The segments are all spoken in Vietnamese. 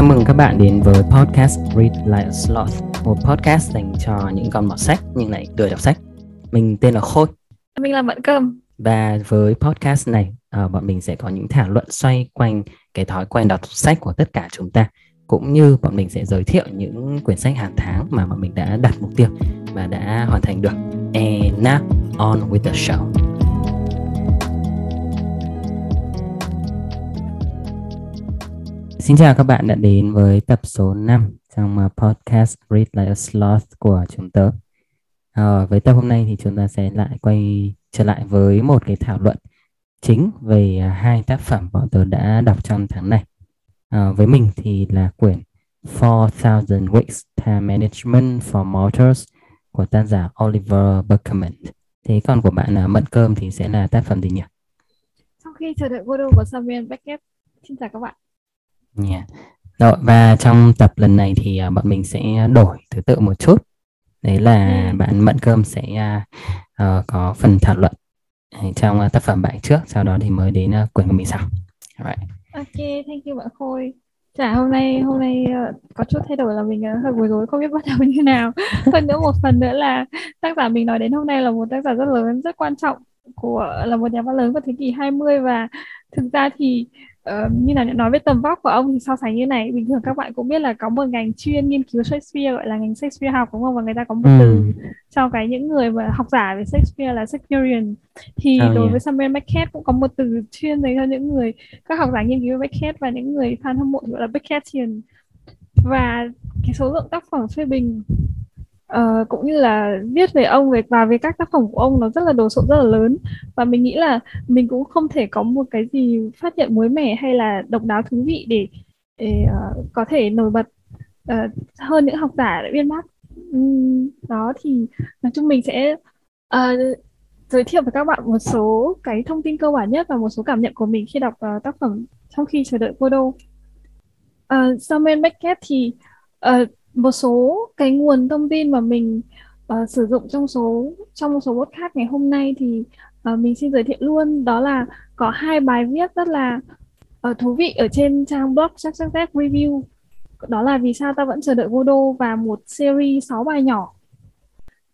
chào mừng các bạn đến với podcast Read Like a Sloth, một podcast dành cho những con mọt sách nhưng lại lười đọc sách. Mình tên là Khôi. Mình là Mận Cơm. Và với podcast này, uh, bọn mình sẽ có những thảo luận xoay quanh cái thói quen đọc sách của tất cả chúng ta cũng như bọn mình sẽ giới thiệu những quyển sách hàng tháng mà bọn mình đã đặt mục tiêu và đã hoàn thành được. And now on with the show. Xin chào các bạn đã đến với tập số 5 trong à, podcast Read Like a Sloth của chúng tớ. À, với tập hôm nay thì chúng ta sẽ lại quay trở lại với một cái thảo luận chính về à, hai tác phẩm bọn tớ đã đọc trong tháng này. À, với mình thì là quyển 4000 Weeks Time Management for Mortals của tác giả Oliver berkman. Thế còn của bạn là Mận Cơm thì sẽ là tác phẩm gì nhỉ? Sau khi chờ đợi vô đô của Samuel Beckett. Xin chào các bạn. Yeah. Rồi và trong tập lần này thì uh, bọn mình sẽ đổi thứ tự một chút. Đấy là ừ. bạn Mận Cơm sẽ uh, có phần thảo luận trong uh, tác phẩm bạn trước, sau đó thì mới đến uh, quyển của mình sau. Right. Ok, thank you bạn Khôi. Chả hôm nay hôm nay uh, có chút thay đổi là mình uh, hơi bối rối không biết bắt đầu như nào. Hơn nữa một phần nữa là tác giả mình nói đến hôm nay là một tác giả rất lớn, rất quan trọng của là một nhà văn lớn của thế kỷ 20 và thực ra thì uh, như là nói về tầm vóc của ông thì so sánh như này. Bình thường các bạn cũng biết là có một ngành chuyên nghiên cứu Shakespeare gọi là ngành Shakespeare học đúng không? Và người ta có một ừ. từ cho cái những người mà học giả về Shakespeare là Shakespearean. Thì oh, đối yeah. với Samuel Beckett cũng có một từ chuyên dành cho những người các học giả nghiên cứu Beckett và những người fan hâm mộ gọi là Beckettian. Và cái số lượng tác phẩm phê bình uh, cũng như là viết về ông về và về các tác phẩm của ông nó rất là đồ sộ rất là lớn và mình nghĩ là mình cũng không thể có một cái gì phát hiện mới mẻ hay là độc đáo thú vị để, để uh, có thể nổi bật uh, hơn những học giả đã biên bác um, đó thì nói chung mình sẽ uh, giới thiệu với các bạn một số cái thông tin cơ bản nhất và một số cảm nhận của mình khi đọc uh, tác phẩm trong khi chờ đợi cô đô. Uh, Samuel Beckett thì uh, một số cái nguồn thông tin mà mình uh, sử dụng trong số trong một số podcast ngày hôm nay thì uh, mình xin giới thiệu luôn. Đó là có hai bài viết rất là uh, thú vị ở trên trang blog ZZZ Review. Đó là vì sao ta vẫn chờ đợi Godot và một series 6 bài nhỏ.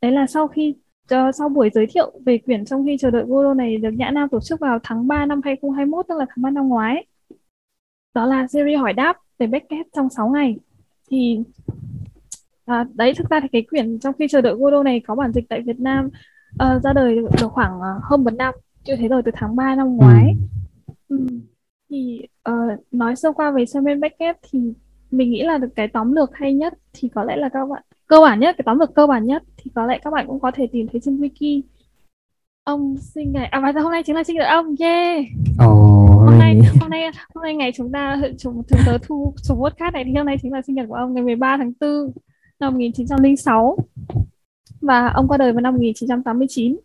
Đấy là sau khi uh, sau buổi giới thiệu về quyển trong khi chờ đợi Godot này được Nhã Nam tổ chức vào tháng 3 năm 2021 tức là tháng 3 năm ngoái. Đó là series hỏi đáp về Beckett trong 6 ngày. Thì à, đấy thực ra thì cái quyển trong khi chờ đợi Godot này có bản dịch tại Việt Nam uh, ra đời được khoảng uh, hơn một năm chưa thấy rồi từ tháng 3 năm ngoái ừ. Ừ. thì uh, nói sơ qua về Samuel Beckett thì mình nghĩ là được cái tóm lược hay nhất thì có lẽ là các bạn cơ bản nhất cái tóm lược cơ bản nhất thì có lẽ các bạn cũng có thể tìm thấy trên wiki ông sinh ngày à và hôm nay chính là sinh nhật ông yeah oh, hôm nay hôm nay hôm nay ngày chúng ta chúng chúng tớ thu số podcast này thì hôm nay chính là sinh nhật của ông ngày 13 tháng 4 năm 1906 và ông qua đời vào năm 1989.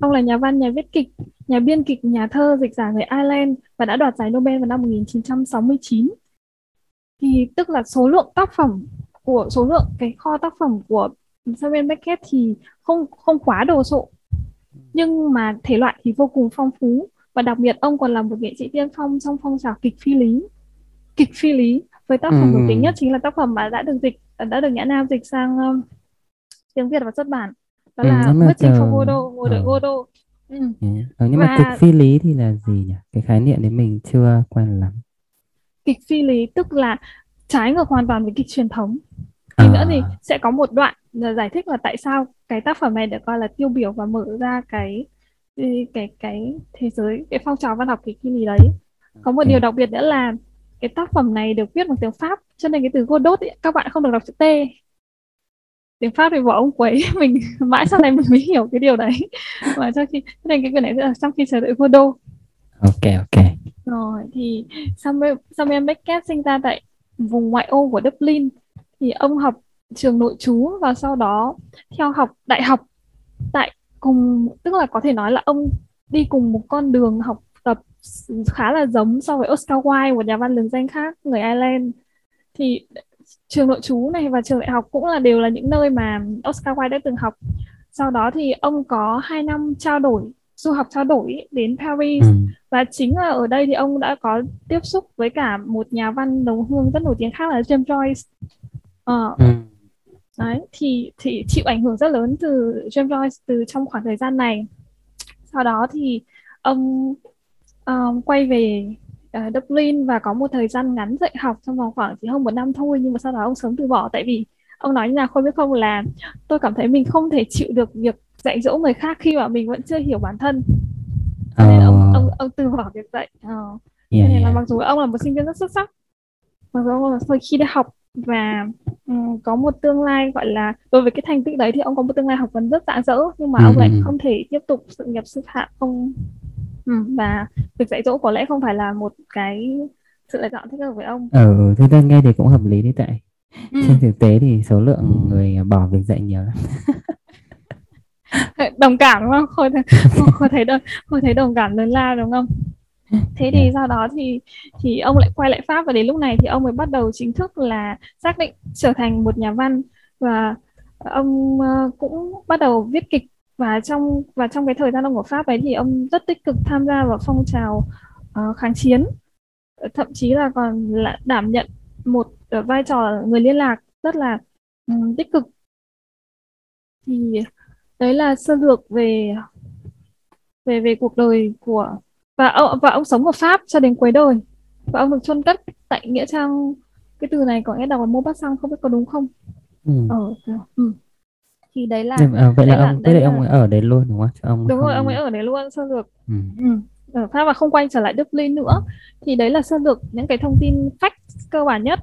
Ông là nhà văn, nhà viết kịch, nhà biên kịch, nhà thơ, dịch giả người Ireland và đã đoạt giải Nobel vào năm 1969. Thì tức là số lượng tác phẩm của số lượng cái kho tác phẩm của Samuel Beckett thì không không quá đồ sộ nhưng mà thể loại thì vô cùng phong phú và đặc biệt ông còn là một nghệ sĩ tiên phong trong phong trào kịch phi lý kịch phi lý với tác phẩm nổi tiếng nhất chính là tác phẩm mà đã được dịch đã được nhã nam dịch sang um, tiếng việt và xuất bản đó ừ, là Quyết trình không Godot ngồi đợi Godot ừ. Yeah. Ừ, nhưng và... mà kịch phi lý thì là gì nhỉ cái khái niệm đấy mình chưa quen lắm kịch phi lý tức là trái ngược hoàn toàn với kịch truyền thống thì à. nữa thì sẽ có một đoạn giải thích là tại sao cái tác phẩm này được coi là tiêu biểu và mở ra cái cái cái thế giới cái phong trào văn học kịch phi lý đấy có một okay. điều đặc biệt nữa là cái tác phẩm này được viết bằng tiếng Pháp cho nên cái từ Godot ấy, các bạn không được đọc chữ T. Tiếng Pháp thì bỏ ông quấy mình mãi sau này mình mới hiểu cái điều đấy. Và cho khi cho nên cái quyển này là trong khi chờ đợi Godot. Ok ok. Rồi thì Samuel, Samuel Beckett sinh ra tại vùng ngoại ô của Dublin thì ông học trường nội trú và sau đó theo học đại học tại cùng tức là có thể nói là ông đi cùng một con đường học khá là giống so với Oscar Wilde một nhà văn lừng danh khác người Ireland. Thì trường nội trú này và trường đại học cũng là đều là những nơi mà Oscar Wilde đã từng học. Sau đó thì ông có 2 năm trao đổi du học trao đổi đến Paris. Ừ. và chính là ở đây thì ông đã có tiếp xúc với cả một nhà văn đồng hương rất nổi tiếng khác là James Joyce. Ờ, ừ. đấy thì thì chịu ảnh hưởng rất lớn từ James Joyce từ trong khoảng thời gian này. Sau đó thì ông um, quay về uh, Dublin và có một thời gian ngắn dạy học trong vòng khoảng chỉ hơn một năm thôi nhưng mà sau đó ông sớm từ bỏ. Tại vì ông nói như là không biết không là tôi cảm thấy mình không thể chịu được việc dạy dỗ người khác khi mà mình vẫn chưa hiểu bản thân. Cho nên ông ông ông từ bỏ việc dạy. Uh, yeah, nên là yeah. mặc dù ông là một sinh viên rất xuất sắc mặc dù ông là khi đi học và um, có một tương lai gọi là đối với cái thành tích đấy thì ông có một tương lai học vấn rất rạng rỡ nhưng mà mm-hmm. ông lại không thể tiếp tục sự nghiệp sư phạm. Ông um, và việc dạy dỗ có lẽ không phải là một cái sự lựa chọn thích hợp với ông. Ừ thế ta nghe thì cũng hợp lý đấy tại. Ừ. trên thực tế thì số lượng người bỏ việc dạy nhiều lắm. Đồng cảm đúng không? Khôi thấy khôi thấy đồng khôi thấy đồng cảm lớn lao đúng không? Thế thì sau đó thì thì ông lại quay lại pháp và đến lúc này thì ông mới bắt đầu chính thức là xác định trở thành một nhà văn. Và ông uh, cũng bắt đầu viết kịch và trong và trong cái thời gian ông ở pháp ấy thì ông rất tích cực tham gia vào phong trào uh, kháng chiến. Thậm chí là còn là đảm nhận một uh, vai trò người liên lạc rất là um, tích cực. Thì đấy là sơ lược về về về cuộc đời của và ông và ông sống ở Pháp cho đến cuối đời. Và ông được chôn cất tại nghĩa trang. Cái từ này có nghĩa đọc là sang không biết có đúng không? Ừ. ở ừ. Thì đấy là à, vậy là ông thế là ông ấy ở đấy luôn đúng không ông đúng không... rồi ông ấy ở đấy luôn sơ lược ừ. Ừ. ở Pháp và không quay trở lại Dublin nữa thì đấy là sơ lược những cái thông tin fact cơ bản nhất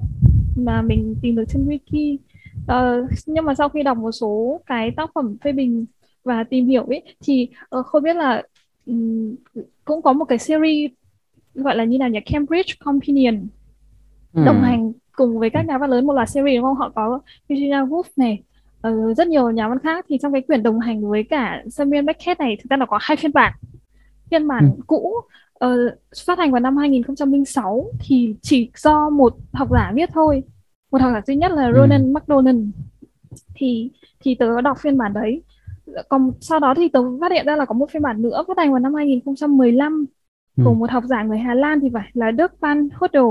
mà mình tìm được trên wiki uh, nhưng mà sau khi đọc một số cái tác phẩm phê bình và tìm hiểu ấy thì uh, không biết là um, cũng có một cái series gọi là như nào nhỉ Cambridge Companion ừ. đồng hành cùng với các nhà văn lớn một loạt series đúng không họ có Virginia Woolf này uh, rất nhiều nhà văn khác thì trong cái quyển đồng hành với cả Samuel Beckett này thực ra nó có hai phiên bản phiên bản ừ. cũ uh, phát hành vào năm 2006 thì chỉ do một học giả viết thôi một học giả duy nhất là ừ. Ronan ừ. McDonald thì thì tớ đọc phiên bản đấy còn sau đó thì tớ phát hiện ra là có một phiên bản nữa phát hành vào năm 2015 ừ. của một học giả người Hà Lan thì phải là Dirk van Hodel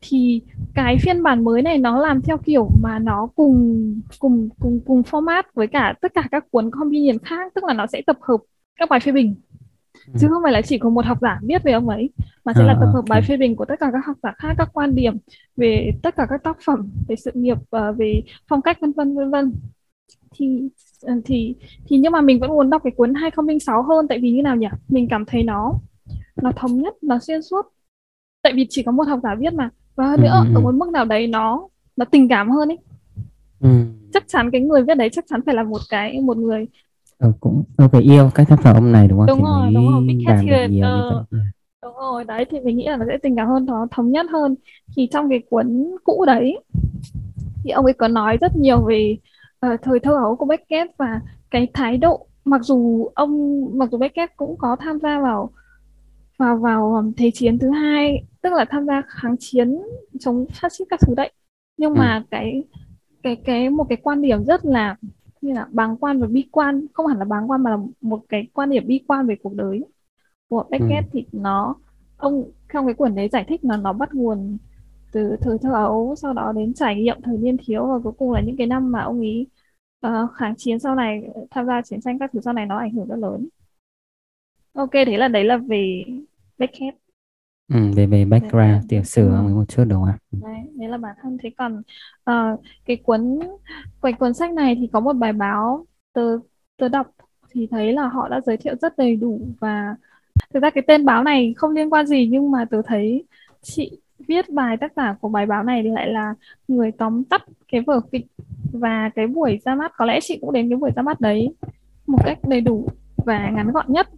thì cái phiên bản mới này nó làm theo kiểu mà nó cùng cùng cùng cùng format với cả tất cả các cuốn companion khác tức là nó sẽ tập hợp các bài phê bình. Ừ. chứ không phải là chỉ có một học giả viết về ông ấy mà sẽ à, là tập hợp okay. bài phê bình của tất cả các học giả khác các quan điểm về tất cả các tác phẩm về sự nghiệp uh, về phong cách vân vân vân vân. Thì ờ, thì thì nhưng mà mình vẫn muốn đọc cái cuốn 2006 hơn tại vì như nào nhỉ? Mình cảm thấy nó nó thống nhất nó xuyên suốt. Tại vì chỉ có một học giả viết mà và hơn nữa ừ, ở một mức nào đấy nó nó tình cảm hơn ấy. Ừ. chắc chắn cái người viết đấy chắc chắn phải là một cái một người ừ, cũng tôi phải yêu các tác phẩm ông này đúng không? Đúng rồi đúng rồi uh, như vậy đúng rồi đấy thì mình nghĩ là nó sẽ tình cảm hơn nó thống nhất hơn. Thì trong cái cuốn cũ đấy thì ông ấy có nói rất nhiều về uh, thời thơ ấu của Beckett và cái thái độ. Mặc dù ông mặc dù Beckett cũng có tham gia vào vào vào thế chiến thứ hai tức là tham gia kháng chiến chống phát xít các thứ đấy nhưng ừ. mà cái cái cái một cái quan điểm rất là như là bàng quan và bi quan không hẳn là bàng quan mà là một cái quan điểm bi quan về cuộc đời của Beckett ừ. thì nó ông trong cái quyển đấy giải thích là nó bắt nguồn từ thời thơ ấu sau đó đến trải nghiệm thời niên thiếu và cuối cùng là những cái năm mà ông ấy uh, kháng chiến sau này tham gia chiến tranh các thứ sau này nó ảnh hưởng rất lớn ok thế là đấy là về Beckett ừ, về về background tiểu sử ấy một chút đúng không ạ? Đấy, đấy là bản thân thế còn uh, cái cuốn cái cuốn sách này thì có một bài báo tớ tớ đọc thì thấy là họ đã giới thiệu rất đầy đủ và thực ra cái tên báo này không liên quan gì nhưng mà tớ thấy chị viết bài tác giả của bài báo này lại là người tóm tắt cái vở kịch và cái buổi ra mắt có lẽ chị cũng đến cái buổi ra mắt đấy một cách đầy đủ và ngắn gọn nhất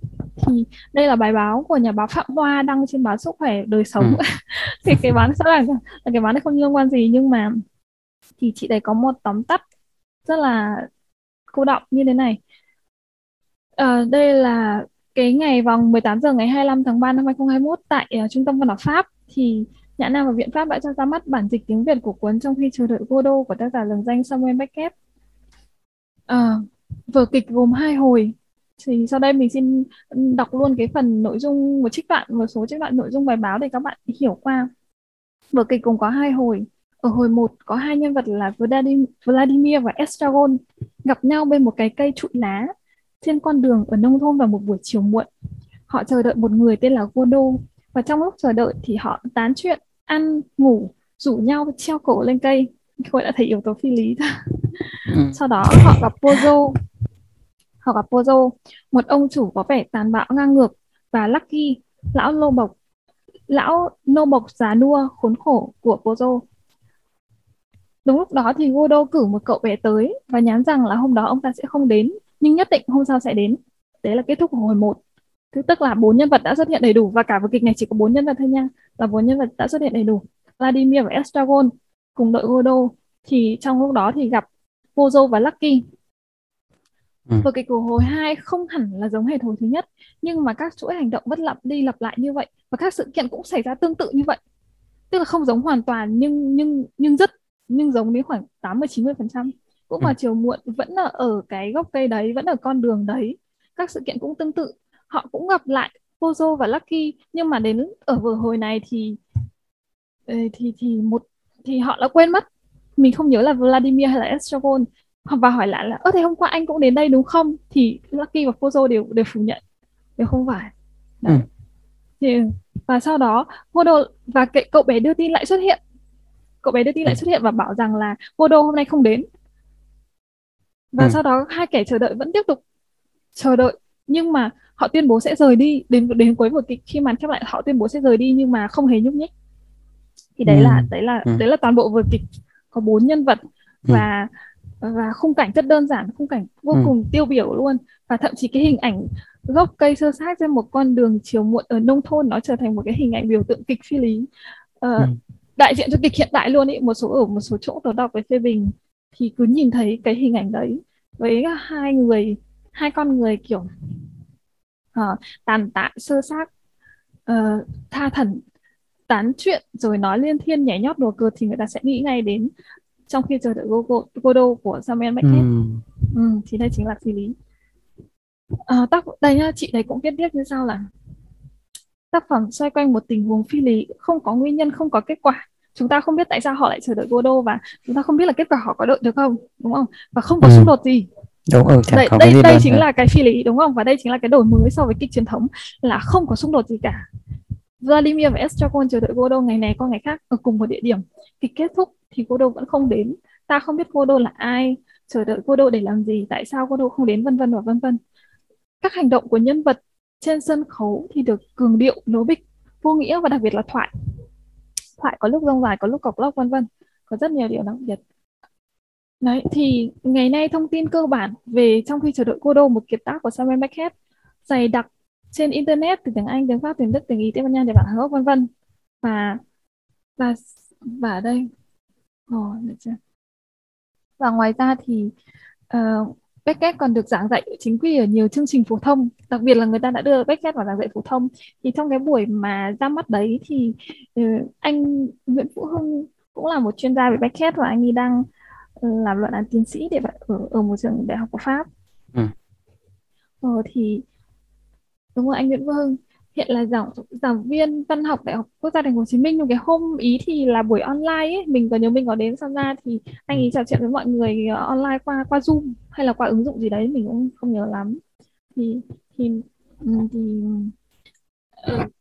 thì đây là bài báo của nhà báo Phạm Hoa đăng trên báo Sức khỏe đời sống ừ. thì cái báo sẽ là, là cái báo này không liên quan gì nhưng mà thì chị đấy có một tóm tắt rất là cô động như thế này à, đây là cái ngày vòng 18 giờ ngày 25 tháng 3 năm 2021 tại uh, trung tâm văn hóa Pháp thì Nhã Nam và Viện Pháp đã cho ra mắt bản dịch tiếng Việt của cuốn trong khi chờ đợi Godot của tác giả lừng danh Samuel Beckett. À, vở kịch gồm hai hồi thì sau đây mình xin đọc luôn cái phần nội dung một trích đoạn một số trích đoạn nội dung bài báo để các bạn hiểu qua vở kịch cùng có hai hồi ở hồi một có hai nhân vật là Vladimir và Estragon gặp nhau bên một cái cây trụi lá trên con đường ở nông thôn vào một buổi chiều muộn. Họ chờ đợi một người tên là Godo và trong lúc chờ đợi thì họ tán chuyện, ăn, ngủ, rủ nhau treo cổ lên cây. Tôi đã thấy yếu tố phi lý ừ. Sau đó họ gặp Pozo. Họ gặp Pozo, một ông chủ có vẻ tàn bạo ngang ngược và Lucky, lão lô bộc, lão nô bộc già nua khốn khổ của Pozo Đúng lúc đó thì Godo cử một cậu bé tới và nhắn rằng là hôm đó ông ta sẽ không đến, nhưng nhất định hôm sau sẽ đến. Đấy là kết thúc của hồi 1. Thứ tức là bốn nhân vật đã xuất hiện đầy đủ và cả vở kịch này chỉ có bốn nhân vật thôi nha. Là bốn nhân vật đã xuất hiện đầy đủ. Vladimir và Estragon cùng đội Godo thì trong lúc đó thì gặp Gozo và Lucky. Ừ. Vở kịch của hồi 2 không hẳn là giống hệt hồi thứ nhất, nhưng mà các chuỗi hành động vẫn lặp đi lặp lại như vậy và các sự kiện cũng xảy ra tương tự như vậy. Tức là không giống hoàn toàn nhưng nhưng nhưng rất nhưng giống đến khoảng 80 90 phần trăm cũng vào ừ. chiều muộn vẫn là ở cái gốc cây đấy vẫn ở con đường đấy các sự kiện cũng tương tự họ cũng gặp lại Pozo và Lucky nhưng mà đến ở vừa hồi này thì thì thì một thì họ đã quên mất mình không nhớ là Vladimir hay là Estragon và hỏi lại là ơ thế hôm qua anh cũng đến đây đúng không thì Lucky và Pozo đều đều phủ nhận đều không phải đấy. Ừ. Thì, và sau đó Godo và cái cậu bé đưa tin lại xuất hiện cậu bé đưa tin lại ừ. xuất hiện và bảo rằng là Godo hôm nay không đến và ừ. sau đó hai kẻ chờ đợi vẫn tiếp tục chờ đợi nhưng mà họ tuyên bố sẽ rời đi đến đến cuối vở kịch khi màn khép lại họ tuyên bố sẽ rời đi nhưng mà không hề nhúc nhích thì đấy ừ. là đấy là ừ. đấy là toàn bộ vở kịch có bốn nhân vật ừ. Và khung cảnh rất đơn giản khung cảnh vô ừ. cùng tiêu biểu luôn. Và thậm chí cái hình ảnh gốc cây sơ sát trên một con đường chiều muộn ở nông thôn nó trở thành một cái hình ảnh biểu tượng kịch phi lý. Uh, ừ. đại diện cho kịch hiện đại luôn ý. Một số ở một số chỗ tôi đọc với phê bình thì cứ nhìn thấy cái hình ảnh đấy với hai người hai con người kiểu uh, tàn tạ sơ xác uh, tha thần tán chuyện rồi nói liên thiên nhảy nhót đùa cợt thì người ta sẽ nghĩ ngay đến trong khi chờ đợi Godot của Samuel Beckett. Ừ. ừ, thì đây chính là phi lý. À, tác đây nhá chị đấy cũng viết tiếp như sau là tác phẩm xoay quanh một tình huống phi lý không có nguyên nhân không có kết quả. Chúng ta không biết tại sao họ lại chờ đợi Godot và chúng ta không biết là kết quả họ có đợi được không đúng không? Và không có ừ. xung đột gì. Đúng ừ, đây đây, đây chính là cái phi lý đúng không? Và đây chính là cái đổi mới so với kịch truyền thống là không có xung đột gì cả Vladimir và Estragon chờ đợi Godot ngày này qua ngày khác ở cùng một địa điểm. Khi kết thúc thì Godot vẫn không đến. Ta không biết Godot là ai. Chờ đợi Godot để làm gì? Tại sao Godot không đến? Vân vân và vân vân. Các hành động của nhân vật trên sân khấu thì được cường điệu nối bịch vô nghĩa và đặc biệt là thoại. Thoại có lúc rông dài có lúc cọc lóc vân vân. Có rất nhiều điều đặc biệt. Đấy, thì ngày nay thông tin cơ bản về trong khi chờ đợi Godot một kiệt tác của Samuel Beckett dày đặc trên internet từ tiếng Anh, tiếng Pháp, tiếng Đức, tiếng Ý, tiếng Ban Nha, tiếng Bản Hàn Quốc vân vân. Và và và ở đây. Oh, và ngoài ra thì uh, Beckett còn được giảng dạy chính quy ở nhiều chương trình phổ thông. Đặc biệt là người ta đã đưa Beckett vào giảng dạy phổ thông. Thì trong cái buổi mà ra mắt đấy thì uh, anh Nguyễn Vũ Hưng cũng là một chuyên gia về Beckett và anh ấy đang làm luận án tiến sĩ để ở ở một trường đại học của Pháp. Ừ. ờ, thì đúng rồi anh Nguyễn Vũ Hưng hiện là giảng giảng viên văn học đại học quốc gia thành phố Hồ Chí Minh. Nhưng cái hôm ý thì là buổi online ấy. Mình có nhớ mình có đến tham gia thì anh ấy trò chuyện với mọi người ờ, online qua qua zoom hay là qua ứng dụng gì đấy mình cũng không nhớ lắm. Thì thì ừ, thì uh,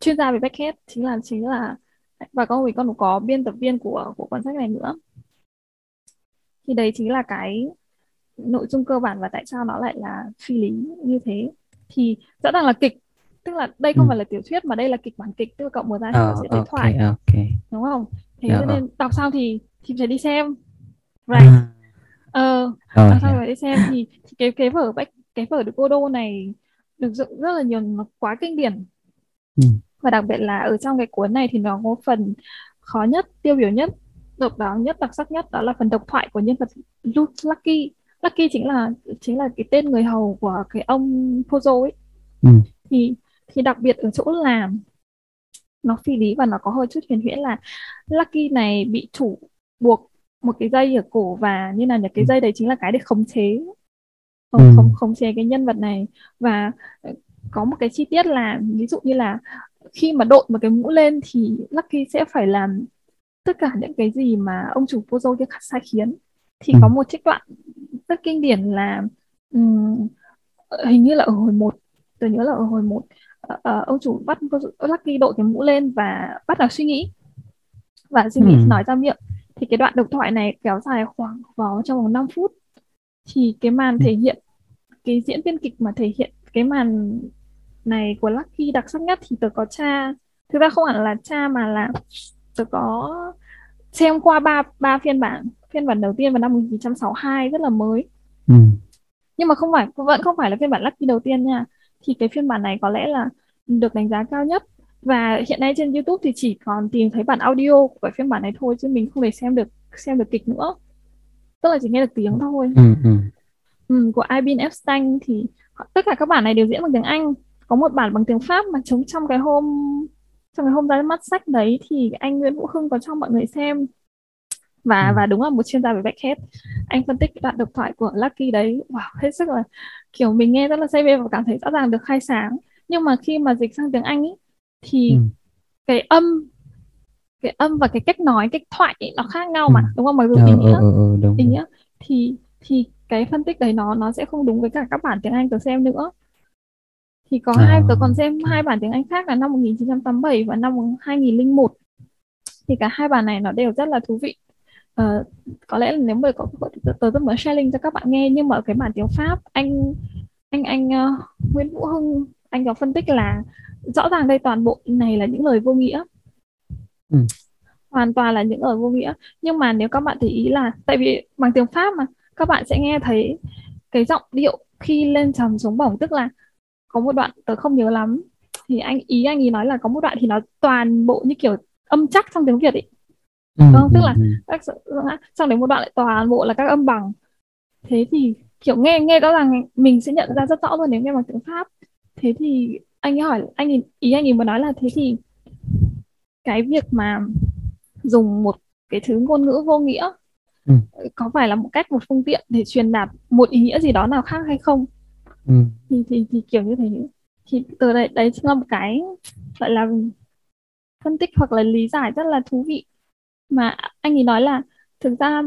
chuyên gia về Beckett chính là chính là và con mình con có biên tập viên của của cuốn sách này nữa. Thì đấy chính là cái nội dung cơ bản và tại sao nó lại là phi lý như thế thì rõ ràng là kịch tức là đây không ừ. phải là tiểu thuyết mà đây là kịch bản kịch tức là cậu mở ra thì oh, sẽ okay, thoại okay. đúng không thế yeah, nên oh. đọc xong thì thì phải đi xem right à. ờ uh, oh, đọc xong phải đi xem thì, thì cái cái vở bách cái vở được Godot này được dựng rất là nhiều nó quá kinh điển ừ. và đặc biệt là ở trong cái cuốn này thì nó có phần khó nhất tiêu biểu nhất độc đáo nhất đặc sắc nhất đó là phần độc thoại của nhân vật Lucky Lucky chính là chính là cái tên người hầu của cái ông Pozo ấy ừ. thì thì đặc biệt ở chỗ là nó phi lý và nó có hơi chút huyền huyễn là Lucky này bị chủ buộc một cái dây ở cổ và như là những cái ừ. dây đấy chính là cái để khống chế không Ừ. không khống chế cái nhân vật này và ờ, có một cái chi tiết là ví dụ như là khi mà đội một cái mũ lên thì Lucky sẽ phải làm tất cả những cái gì mà ông chủ Pozo kia sai khiến thì Ừ. có một trích đoạn rất kinh điển là ừm, hình như là ở hồi một tôi nhớ là ở hồi một ờ, ờ, ông chủ bắt Lucky đội cái mũ lên và bắt đầu suy nghĩ và suy nghĩ Ừ. nói ra miệng thì cái đoạn độc thoại này kéo dài khoảng vào trong vòng 5 phút thì cái màn Ừ. thể hiện cái diễn viên kịch mà thể hiện cái màn này của Lucky đặc sắc nhất thì tớ có cha thực ra không hẳn là cha mà là tớ có xem qua ba ba phiên bản phiên bản đầu tiên vào năm 1962 rất là mới Ừ. nhưng mà không phải vẫn không phải là phiên bản Lucky đầu tiên nha thì cái phiên bản này có lẽ là được đánh giá cao nhất và hiện nay trên YouTube thì chỉ còn tìm thấy bản audio của cái phiên bản này thôi chứ mình không thể xem được xem được kịch nữa tức là chỉ nghe được tiếng thôi Ừ. Ừ. ừ, của Ibin Epstein thì tất cả các bản này đều diễn bằng tiếng Anh có một bản bằng tiếng Pháp mà chống trong cái hôm trong cái hôm ra mắt sách đấy thì anh Nguyễn Vũ Hưng có cho mọi người xem và Ừ. và đúng là một chuyên gia về Beckett anh phân tích đoạn độc thoại của Lucky đấy wow hết sức là kiểu mình nghe rất là say mê và cảm thấy rõ ràng được khai sáng nhưng mà khi mà dịch sang tiếng Anh ấy thì Ừ. cái âm cái âm và cái cách nói cách thoại ấy, nó khác nhau Ừ. mà đúng không mặc dù Ờ, ý ờ, nghĩa ờ, đúng. ý nghĩa thì thì cái phân tích đấy nó nó sẽ không đúng với cả các bản tiếng Anh tớ xem nữa thì có À, hai tớ còn xem hai bản tiếng Anh khác là năm 1987 và năm 2001 thì cả hai bản này nó đều rất là thú vị Ờ, có lẽ là nếu mà có tớ rất muốn share link cho các bạn nghe nhưng mà cái bản tiếng Pháp anh anh anh ờ, Nguyễn Vũ Hưng anh có phân tích là rõ ràng đây toàn bộ này là những lời vô nghĩa. Ừ. hoàn toàn là những lời vô nghĩa. Nhưng mà nếu các bạn để ý là tại vì bằng tiếng Pháp mà các bạn sẽ nghe thấy cái giọng điệu khi lên trầm xuống bổng tức là có một đoạn tớ không nhớ lắm thì anh ý anh ý nói là có một đoạn thì nó toàn bộ như kiểu âm chắc trong tiếng Việt ấy Ừ. Vâng, tức Ừ. là Ừ. các xong đến một đoạn lại toàn bộ là các âm bằng thế thì kiểu nghe nghe rõ ràng mình sẽ nhận ra rất rõ luôn nếu nghe bằng tiếng Pháp thế thì anh ấy hỏi anh ấy, ý anh ấy muốn nói là thế thì cái việc mà dùng một cái thứ ngôn ngữ vô nghĩa Ừ. có phải là một cách một phương tiện để truyền đạt một ý nghĩa gì đó nào khác hay không Ừ. thì thì, thì kiểu như thế thì từ đây đấy chính là một cái gọi là phân tích hoặc là lý giải rất là thú vị mà anh ấy nói là thực ra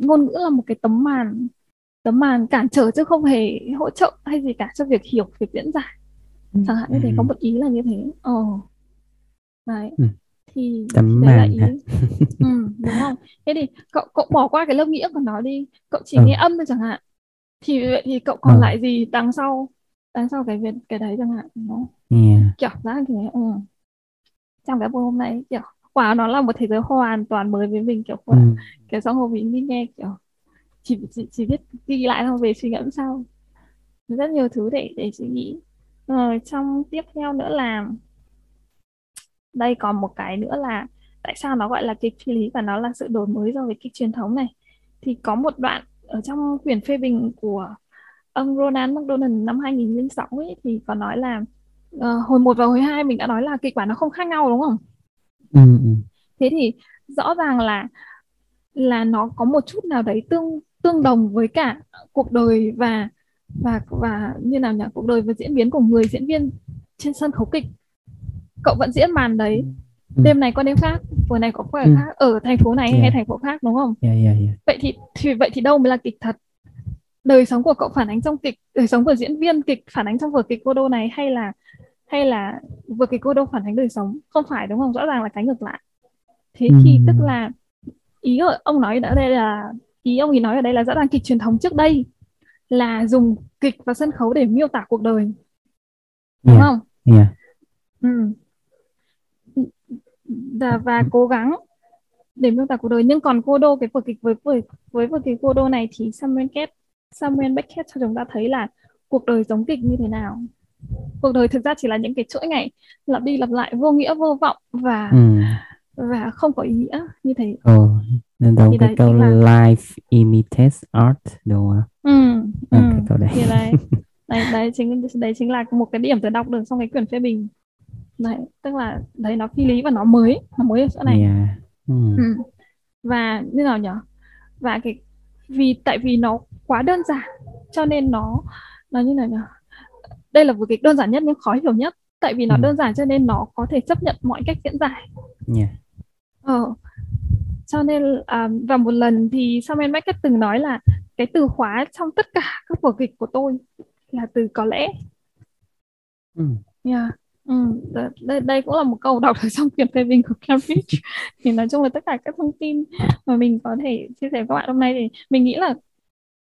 ngôn ngữ là một cái tấm màn tấm màn cản trở chứ không hề hỗ trợ hay gì cả cho việc hiểu việc diễn giải chẳng hạn như thế có Ừ. một ý là như thế ờ đấy Ừ. thì, Tấm đấy là màn ý hả? ừ, đúng không thế thì cậu cậu bỏ qua cái lớp nghĩa của nó đi cậu chỉ Ừ. nghe âm thôi chẳng hạn thì vậy thì cậu còn Ờ. lại gì đằng sau đằng sau cái việc cái đấy chẳng hạn nó Yeah. kiểu ra thế ừ. trong cái buổi hôm nay kiểu wow nó là một thế giới hoàn toàn mới với mình kiểu Ừ. kiểu xong rồi mình đi nghe kiểu chỉ chỉ, chỉ biết ghi lại xong về suy ngẫm sau. Rất nhiều thứ để để suy nghĩ. Rồi trong tiếp theo nữa là đây còn một cái nữa là tại sao nó gọi là kịch phi lý và nó là sự đổi mới so với kịch truyền thống này. Thì có một đoạn ở trong quyển phê bình của ông Ronan McDonald năm 2006 ấy, thì có nói là ờ, hồi 1 và hồi 2 mình đã nói là kịch bản nó không khác nhau đúng không Ừ. Ừ. thế thì rõ ràng là là nó có một chút nào đấy tương tương đồng với cả cuộc đời và và và như nào nhỉ cuộc đời và diễn biến của người diễn viên trên sân khấu kịch cậu vẫn diễn màn đấy Ừ. đêm này qua đêm khác vừa này có quẻ Ừ. khác ở thành phố này hay Yeah. thành phố khác đúng không Yeah. Yeah. Yeah. vậy thì, thì vậy thì đâu mới là kịch thật đời sống của cậu phản ánh trong kịch đời sống của diễn viên kịch phản ánh trong vở kịch cô đô này hay là hay là vở kịch cô đô phản ánh đời sống không phải đúng không rõ ràng là cái ngược lại thế thì Ừm. tức là ý ông nói ở đây là ý ông ấy nói ở đây là rõ ràng kịch truyền thống trước đây là dùng kịch và sân khấu để miêu tả cuộc đời đúng Yeah. không Yeah. ừ. và, và cố gắng để miêu tả cuộc đời nhưng còn cô đô cái vở kịch với với với vở kịch cô đô này thì Samuel Beckett Samuel Beckett cho chúng ta thấy là cuộc đời giống kịch như thế nào cuộc đời thực ra chỉ là những cái chuỗi ngày lặp đi lặp lại vô nghĩa vô vọng và Ừ. và không có ý nghĩa như thế Ồ, nên Thì cái đấy câu là- life imitates art đúng không? ừ, ừ. À, cái câu đấy. thì đấy đấy đấy chính đấy chính là một cái điểm tôi đọc được trong cái quyển phê bình đấy tức là đấy nó phi lý và nó mới nó mới ở chỗ này Yeah. Ừ. Ừ. và như nào nhỉ và cái vì tại vì nó quá đơn giản cho nên nó nó như này nhỉ đây là một kịch đơn giản nhất nhưng khó hiểu nhất tại vì nó Ừ. đơn giản cho nên nó có thể chấp nhận mọi cách diễn giải yeah. ờ cho nên à, và một lần thì Samuel Beckett từng nói là cái từ khóa trong tất cả các vở kịch của tôi là từ có lẽ ừ. Yeah. Ừ, đây, đây cũng là một câu đọc ở trong quyển phê bình của Cambridge thì nói chung là tất cả các thông tin mà mình có thể chia sẻ với các bạn hôm nay thì mình nghĩ là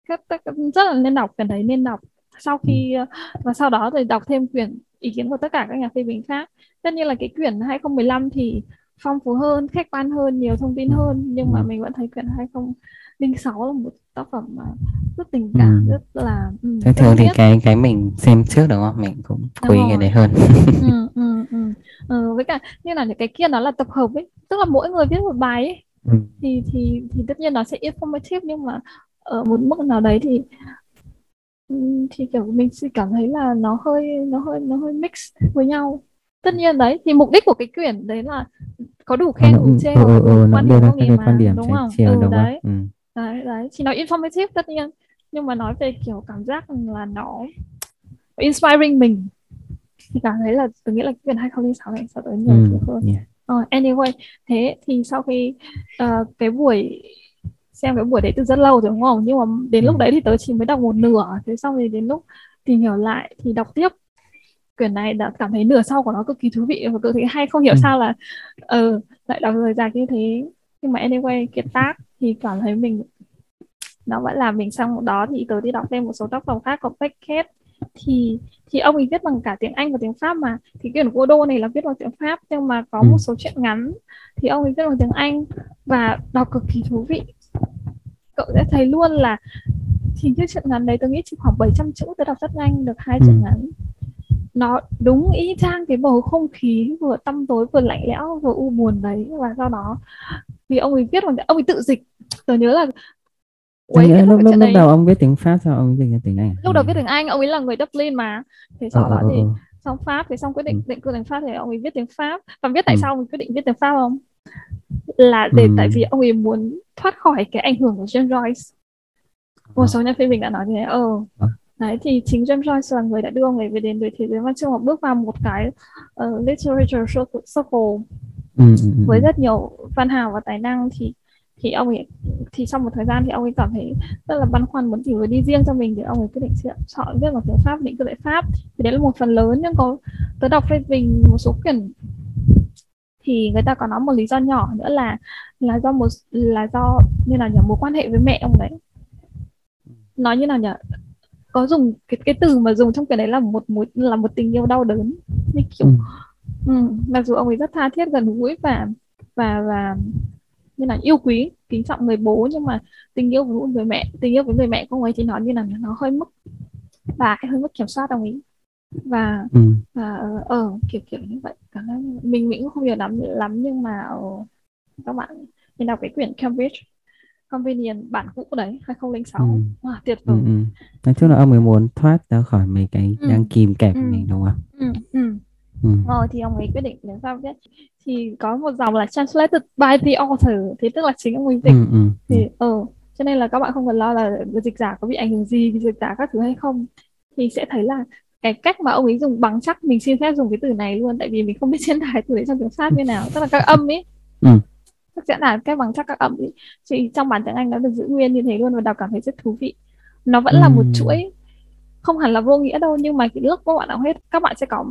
các, các rất là nên đọc quyển đấy nên đọc sau khi ờ, và sau đó thì đọc thêm quyển ý kiến của tất cả các nhà phê bình khác tất nhiên là cái quyển 2015 thì phong phú hơn khách quan hơn nhiều thông tin hơn nhưng mà Ừ. mình vẫn thấy quyển 2006 là một tác phẩm mà rất tình cảm Ừ. rất là ừ, Thường thường thì cái cái mình xem trước đúng không? Mình cũng quý cái đấy hơn. ừ, ừ, ừ. Ừ, với cả như là những cái kia nó là tập hợp ấy tức là mỗi người viết một bài ấy Ừ. thì thì thì tất nhiên nó sẽ informative nhưng mà ở một mức nào đấy thì thì kiểu mình sẽ cảm thấy là nó hơi nó hơi nó hơi mix với nhau tất nhiên đấy thì mục đích của cái quyển đấy là có đủ khen nó đủ cũng chê ừ, ừ, ừ, quan điểm mà quan điểm đúng không chiều ừ, đúng đấy không? Ừ. đấy đấy thì nó informative tất nhiên nhưng mà nói về kiểu cảm giác là nó inspiring mình thì cảm thấy là tôi nghĩ là cái quyển 2006 này sẽ tới nhiều Ừ. hơn Yeah. Ờ, anyway thế thì sau khi ờ, cái buổi xem cái buổi đấy từ rất lâu rồi đúng không? Nhưng mà đến lúc Ừ. đấy thì tớ chỉ mới đọc một nửa thế xong thì đến lúc tìm hiểu lại thì đọc tiếp. Quyển này đã cảm thấy nửa sau của nó cực kỳ thú vị và cực kỳ hay không hiểu Ừ. sao là ờ lại đọc rời rạc như thế. Nhưng mà anyway kiệt tác thì cảm thấy mình nó vẫn là mình. Xong đó thì tớ đi đọc thêm một số tác phẩm khác của Beckett. Thì thì ông ấy viết bằng cả tiếng Anh và tiếng Pháp mà. Thì quyển Godot này là viết bằng tiếng Pháp nhưng mà có Ừ. một số truyện ngắn. Thì ông ấy viết bằng tiếng Anh và đọc cực kỳ thú vị cậu sẽ thấy luôn là thì cái truyện ngắn đấy tôi nghĩ chỉ khoảng 700 chữ tôi đọc rất nhanh được hai Ừ. truyện ngắn nó đúng y chang cái bầu không khí vừa tăm tối vừa lạnh lẽo vừa u buồn đấy và sau đó vì ông ấy viết bằng ông ấy tự dịch tôi nhớ là nghĩ viết lúc lúc chuyện lúc đầu ông viết tiếng Pháp sao ông dịch ra tiếng Anh? lúc đầu viết tiếng Anh ông ấy là người Dublin mà thì Ờ sau ờ đó ờ thì ờ. xong Pháp thì xong quyết định Ừ. định cư tiếng Pháp thì ông ấy viết tiếng Pháp và biết tại Ừ. sao ông ấy quyết định viết tiếng Pháp không là để Ừ. tại vì ông ấy muốn thoát khỏi cái ảnh hưởng của James Joyce. Một Ờ. số nhà phê bình đã nói thế. Ờ Ờ. đấy thì chính James Joyce là người đã đưa ông ấy về đến với thế giới. Văn chương và bước vào một cái uh, literature circle. Ừ, ừ, ừ, với rất nhiều văn hào và tài năng thì thì ông ấy thì sau một thời gian thì ông ấy cảm thấy rất là băn khoăn muốn tìm người đi riêng cho mình thì ông ấy quyết định chọn viết bằng tiếng Pháp định cư tại Pháp. Thì đấy là một phần lớn. Nhưng có tớ đọc phê bình một số quyển thì người ta có nói một lý do nhỏ nữa là là do một là do như nào nhỉ mối quan hệ với mẹ ông đấy nói như nào nhỉ có dùng cái cái từ mà dùng trong quyển đấy là một mối là một tình yêu đau đớn như kiểu Ừ. ừ, mặc dù ông ấy rất tha thiết gần gũi và và và như là yêu quý kính trọng người bố nhưng mà tình yêu với người mẹ tình yêu với người mẹ của ông ấy thì nó như là nó hơi mức và hơi mức kiểm soát ông ấy và Ừ. và ờ ờ, kiểu kiểu như vậy cảm thấy mình mình cũng không hiểu lắm lắm nhưng mà ờ, các bạn nên đọc cái quyển Cambridge Convenient bản cũ đấy 2006 Ừ. wow, tuyệt Ừ, vời ừ. Nói chung là ông ấy muốn thoát ra khỏi mấy cái Ừ. đang kìm kẹp Ừ. mình đúng không? ừ, ừ. Ừ. Ờ, thì ông ấy quyết định đến sao viết thì có một dòng là translated by the author thế tức là chính ông ấy dịch Ừ, ừ, ừ. thì ờ cho nên là các bạn không cần lo là dịch giả có bị ảnh hưởng gì dịch giả các thứ hay không thì sẽ thấy là cái cách mà ông ấy dùng bằng chắc mình xin phép dùng cái từ này luôn tại vì mình không biết diễn tả từ đấy trong tiếng Pháp như nào tức là các âm ấy Ừ. các diễn tả bằng chắc các âm ấy thì trong bản tiếng Anh nó được giữ nguyên như thế luôn và đọc cảm thấy rất thú vị nó vẫn là một Ừ. chuỗi không hẳn là vô nghĩa đâu nhưng mà cái lúc các bạn đọc hết các bạn sẽ có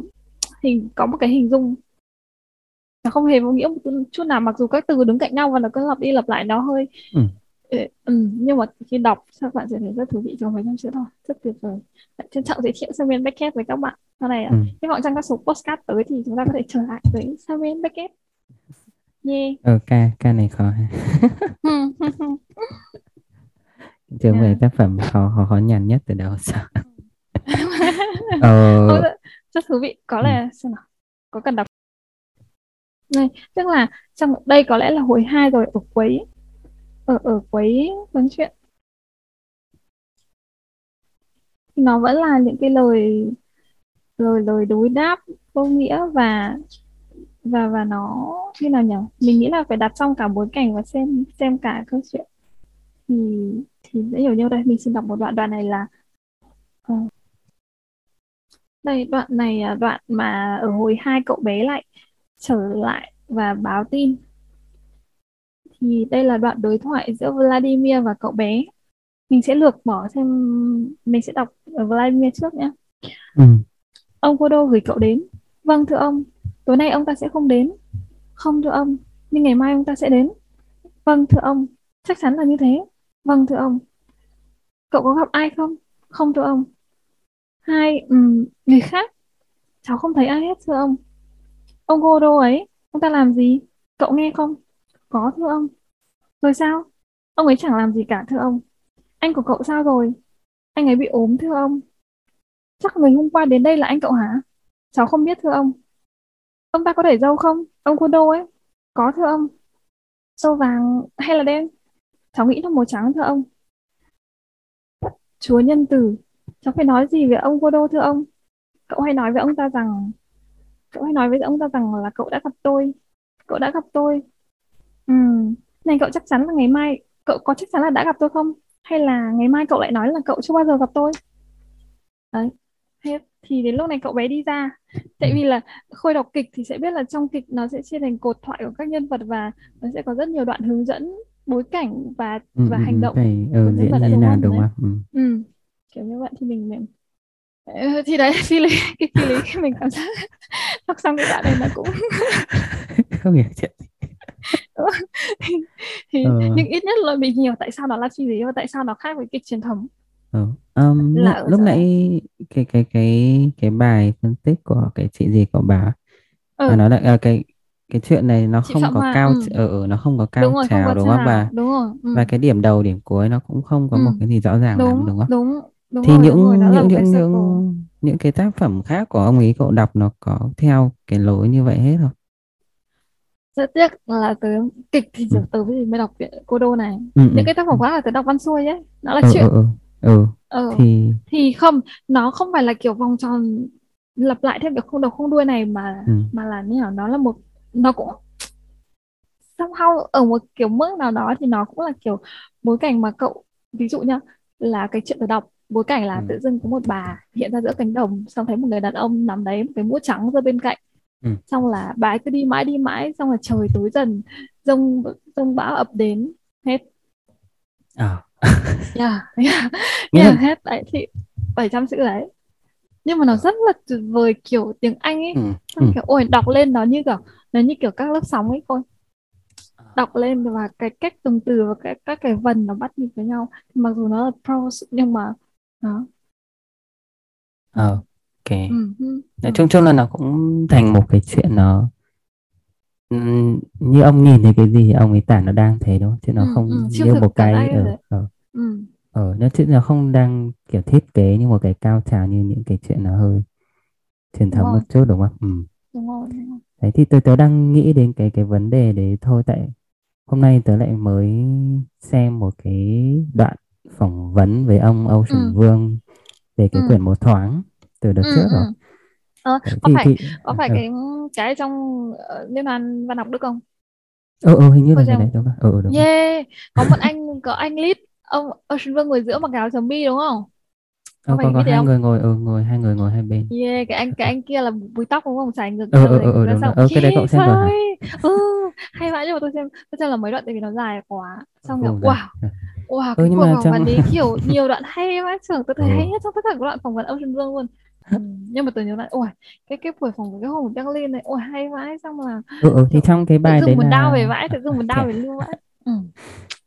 hình có một cái hình dung nó không hề vô nghĩa một chút nào mặc dù các từ đứng cạnh nhau và nó cứ lặp đi lặp lại nó hơi Ừ. ừ, ừ, nhưng mà khi đọc các bạn sẽ thấy rất thú vị trong mấy năm trước thôi rất tuyệt vời. Trân trọng giới thiệu Samuel Beckett với các bạn. Sau này Ừ. hy vọng trong các số postcard tới thì chúng ta có thể trở lại với Samuel Beckett. Yeah Ờ, ca ca này khó ha. Chưa Yeah. về tác phẩm khó khó khó nhằn nhất từ đầu sao? Ờ, rất, thú vị. Có lẽ xem nào có cần đọc này tức là trong đây có lẽ là hồi hai rồi ở cuối ở ở quấy nói chuyện. Thì nó vẫn là những cái lời lời lời đối đáp vô nghĩa và và và nó như nào nhỉ mình nghĩ là phải đặt xong cả bối cảnh và xem xem cả câu chuyện. Thì thì dễ hiểu như đây. Mình xin đọc một đoạn đoạn này là ờ, đây, đoạn này là đoạn mà ở hồi hai cậu bé lại trở lại và báo tin thì đây là đoạn đối thoại giữa Vladimir và cậu bé. Mình sẽ lược bỏ xem mình sẽ đọc ở Vladimir trước nhé. Ừ. ông Kodo gửi cậu đến. Vâng thưa ông tối nay ông ta sẽ không đến. Không thưa ông nhưng ngày mai ông ta sẽ đến. Vâng thưa ông chắc chắn là như thế. Vâng thưa ông cậu có gặp ai không? Không thưa ông. Hai um, người khác. Cháu không thấy ai hết thưa ông. Ông Godo ấy ông ta làm gì? Cậu nghe không có, thưa ông. Rồi sao? Ông ấy chẳng làm gì cả, thưa ông. Anh của cậu sao rồi? Anh ấy bị ốm, thưa ông. Chắc người hôm qua đến đây là anh cậu hả? Cháu không biết, thưa ông. Ông ta có để dâu không? Ông Godo ấy. Có, thưa ông. Dâu vàng hay là đen? Cháu nghĩ là màu trắng, thưa ông. Chúa nhân từ cháu phải nói gì với ông Godo thưa ông? Cậu hay nói với ông ta rằng, cậu hay nói với ông ta rằng là cậu đã gặp tôi. Cậu đã gặp tôi ừ. Này cậu chắc chắn là ngày mai cậu có chắc chắn là đã gặp tôi không? Hay là ngày mai cậu lại nói là cậu chưa bao giờ gặp tôi? Đấy. Thế thì đến lúc này cậu bé đi ra. Tại vì là khôi đọc kịch thì sẽ biết là trong kịch nó sẽ chia thành cột thoại của các nhân vật và nó sẽ có rất nhiều đoạn hướng dẫn bối cảnh và Ừ, và ừ, hành ừ, động phải của ừ, nhân diễn vật như đã thế đúng nào đúng không ừ. ừ. Kiểu như vậy thì mình mình Ờ, thì đấy phi lý cái phi lý mình cảm giác đọc xong cái đoạn này nó cũng không hiểu chuyện thì, thì ờ, nhưng ít nhất là mình hiểu tại sao nó là phi lý và tại sao nó khác với kịch truyền thống. Ờ. Um, là lúc, nãy cái cái cái cái bài phân tích của cái chị gì của bà ừ. nói là à, cái cái chuyện này nó chị không có Hoa cao ừ. ở ở nó không có cao đúng rồi trào đúng không bà? đúng rồi ừ. Và cái điểm đầu điểm cuối nó cũng không có ừ. một cái gì rõ ràng lắm đúng đúng không? đúng đúng thì rồi đúng rồi những những những những những cái tác phẩm khác của ông ấy cậu đọc nó có theo cái lối như vậy hết không rất tiếc là tớ kịch thì ừ. giờ tớ mới mới đọc viện cô đô này. Ừ, ừ, những cái tác phẩm khác là tớ đọc văn xuôi ấy. Nó là ừ, chuyện. ừ, ừ, ừ. ờ thì thì không nó không phải là kiểu vòng tròn lặp lại theo kiểu không đầu không đuôi này mà ừ, mà là như nào nó là một nó cũng somehow ở một kiểu mức nào đó thì nó cũng là kiểu bối cảnh mà cậu ví dụ nhá là cái chuyện tớ đọc bối cảnh là ừ, tự dưng có một bà hiện ra giữa cánh đồng xong thấy một người đàn ông nằm đấy một cái mũ trắng ra bên cạnh ừ. xong là bà ấy cứ đi mãi đi mãi xong là trời tối dần rông rông bão ập đến hết. Ờ. yeah, yeah, yeah, hết đấy thì 700 chữ đấy. Nhưng mà nó rất là tuyệt vời kiểu tiếng Anh ấy. Ừ, xong ừ. kiểu ôi đọc lên nó như kiểu nó như kiểu các lớp sóng ấy thôi đọc lên và cái cách từng từ và cái các cái vần nó bắt nhịp với nhau. Mặc dù nó là prose nhưng mà nó Ờ, ok. Ừ, ừ, nói ừ. chung chung là nó cũng thành một cái chuyện nó ừm, như ông nhìn thấy cái gì ông ấy tả nó đang thế đúng không? Chứ nó Ừ, không ừ, như một cái ở ở ừ, ở nó chứ nó không đang kiểu thiết kế như một cái cao trào như những cái chuyện nó hơi truyền thống một chút đúng không? Ừ. đúng rồi, đúng rồi. đấy thì tớ tớ đang nghĩ đến cái cái vấn đề đấy thôi tại hôm nay tớ lại mới xem một cái đoạn phỏng vấn với ông Ocean ừ, Vương về cái ừ, quyển một thoáng từ đợt ừ, trước rồi. Ừ. Ờ, đấy có thì phải thì có phải ừ cái cái trong ờ, liên hoàn văn học Đức không? Ừ, ừ hình như là cái đấy đúng rồi. Ừ ừ, đúng rồi. Yeah có một anh có anh lead ông Ocean Vương ngồi giữa mặc áo chấm bi đúng không? Có ừ, phải có có hai không? người ngồi ừ ngồi hai người ngồi hai bên. Yeah, cái anh cái anh kia là búi tóc đúng không? Chải ngược ừ ừ ừ, ừ đúng rồi. Ừ cái đấy cậu xem rồi. Ừ, hay vãi nhưng mà tôi xem tôi xem là mấy đoạn tại vì nó dài quá. ừ, Xong dài. wow, wow ừ cái cuộc phỏng vấn đấy kiểu nhiều đoạn hay vãi trưởng tôi thấy hay ừ nhất trong tất cả các đoạn phỏng vấn Ocean Vương luôn. Ừ, nhưng mà tôi nhớ lại, ôi cái cái buổi phỏng vấn cái hôm ở Berlin này, ôi hay vãi xong là ừ, ừ thì trong cái tự bài đấy dưng mình đau là về vãi, tự dưng thế đau về lưu vãi. Ừ,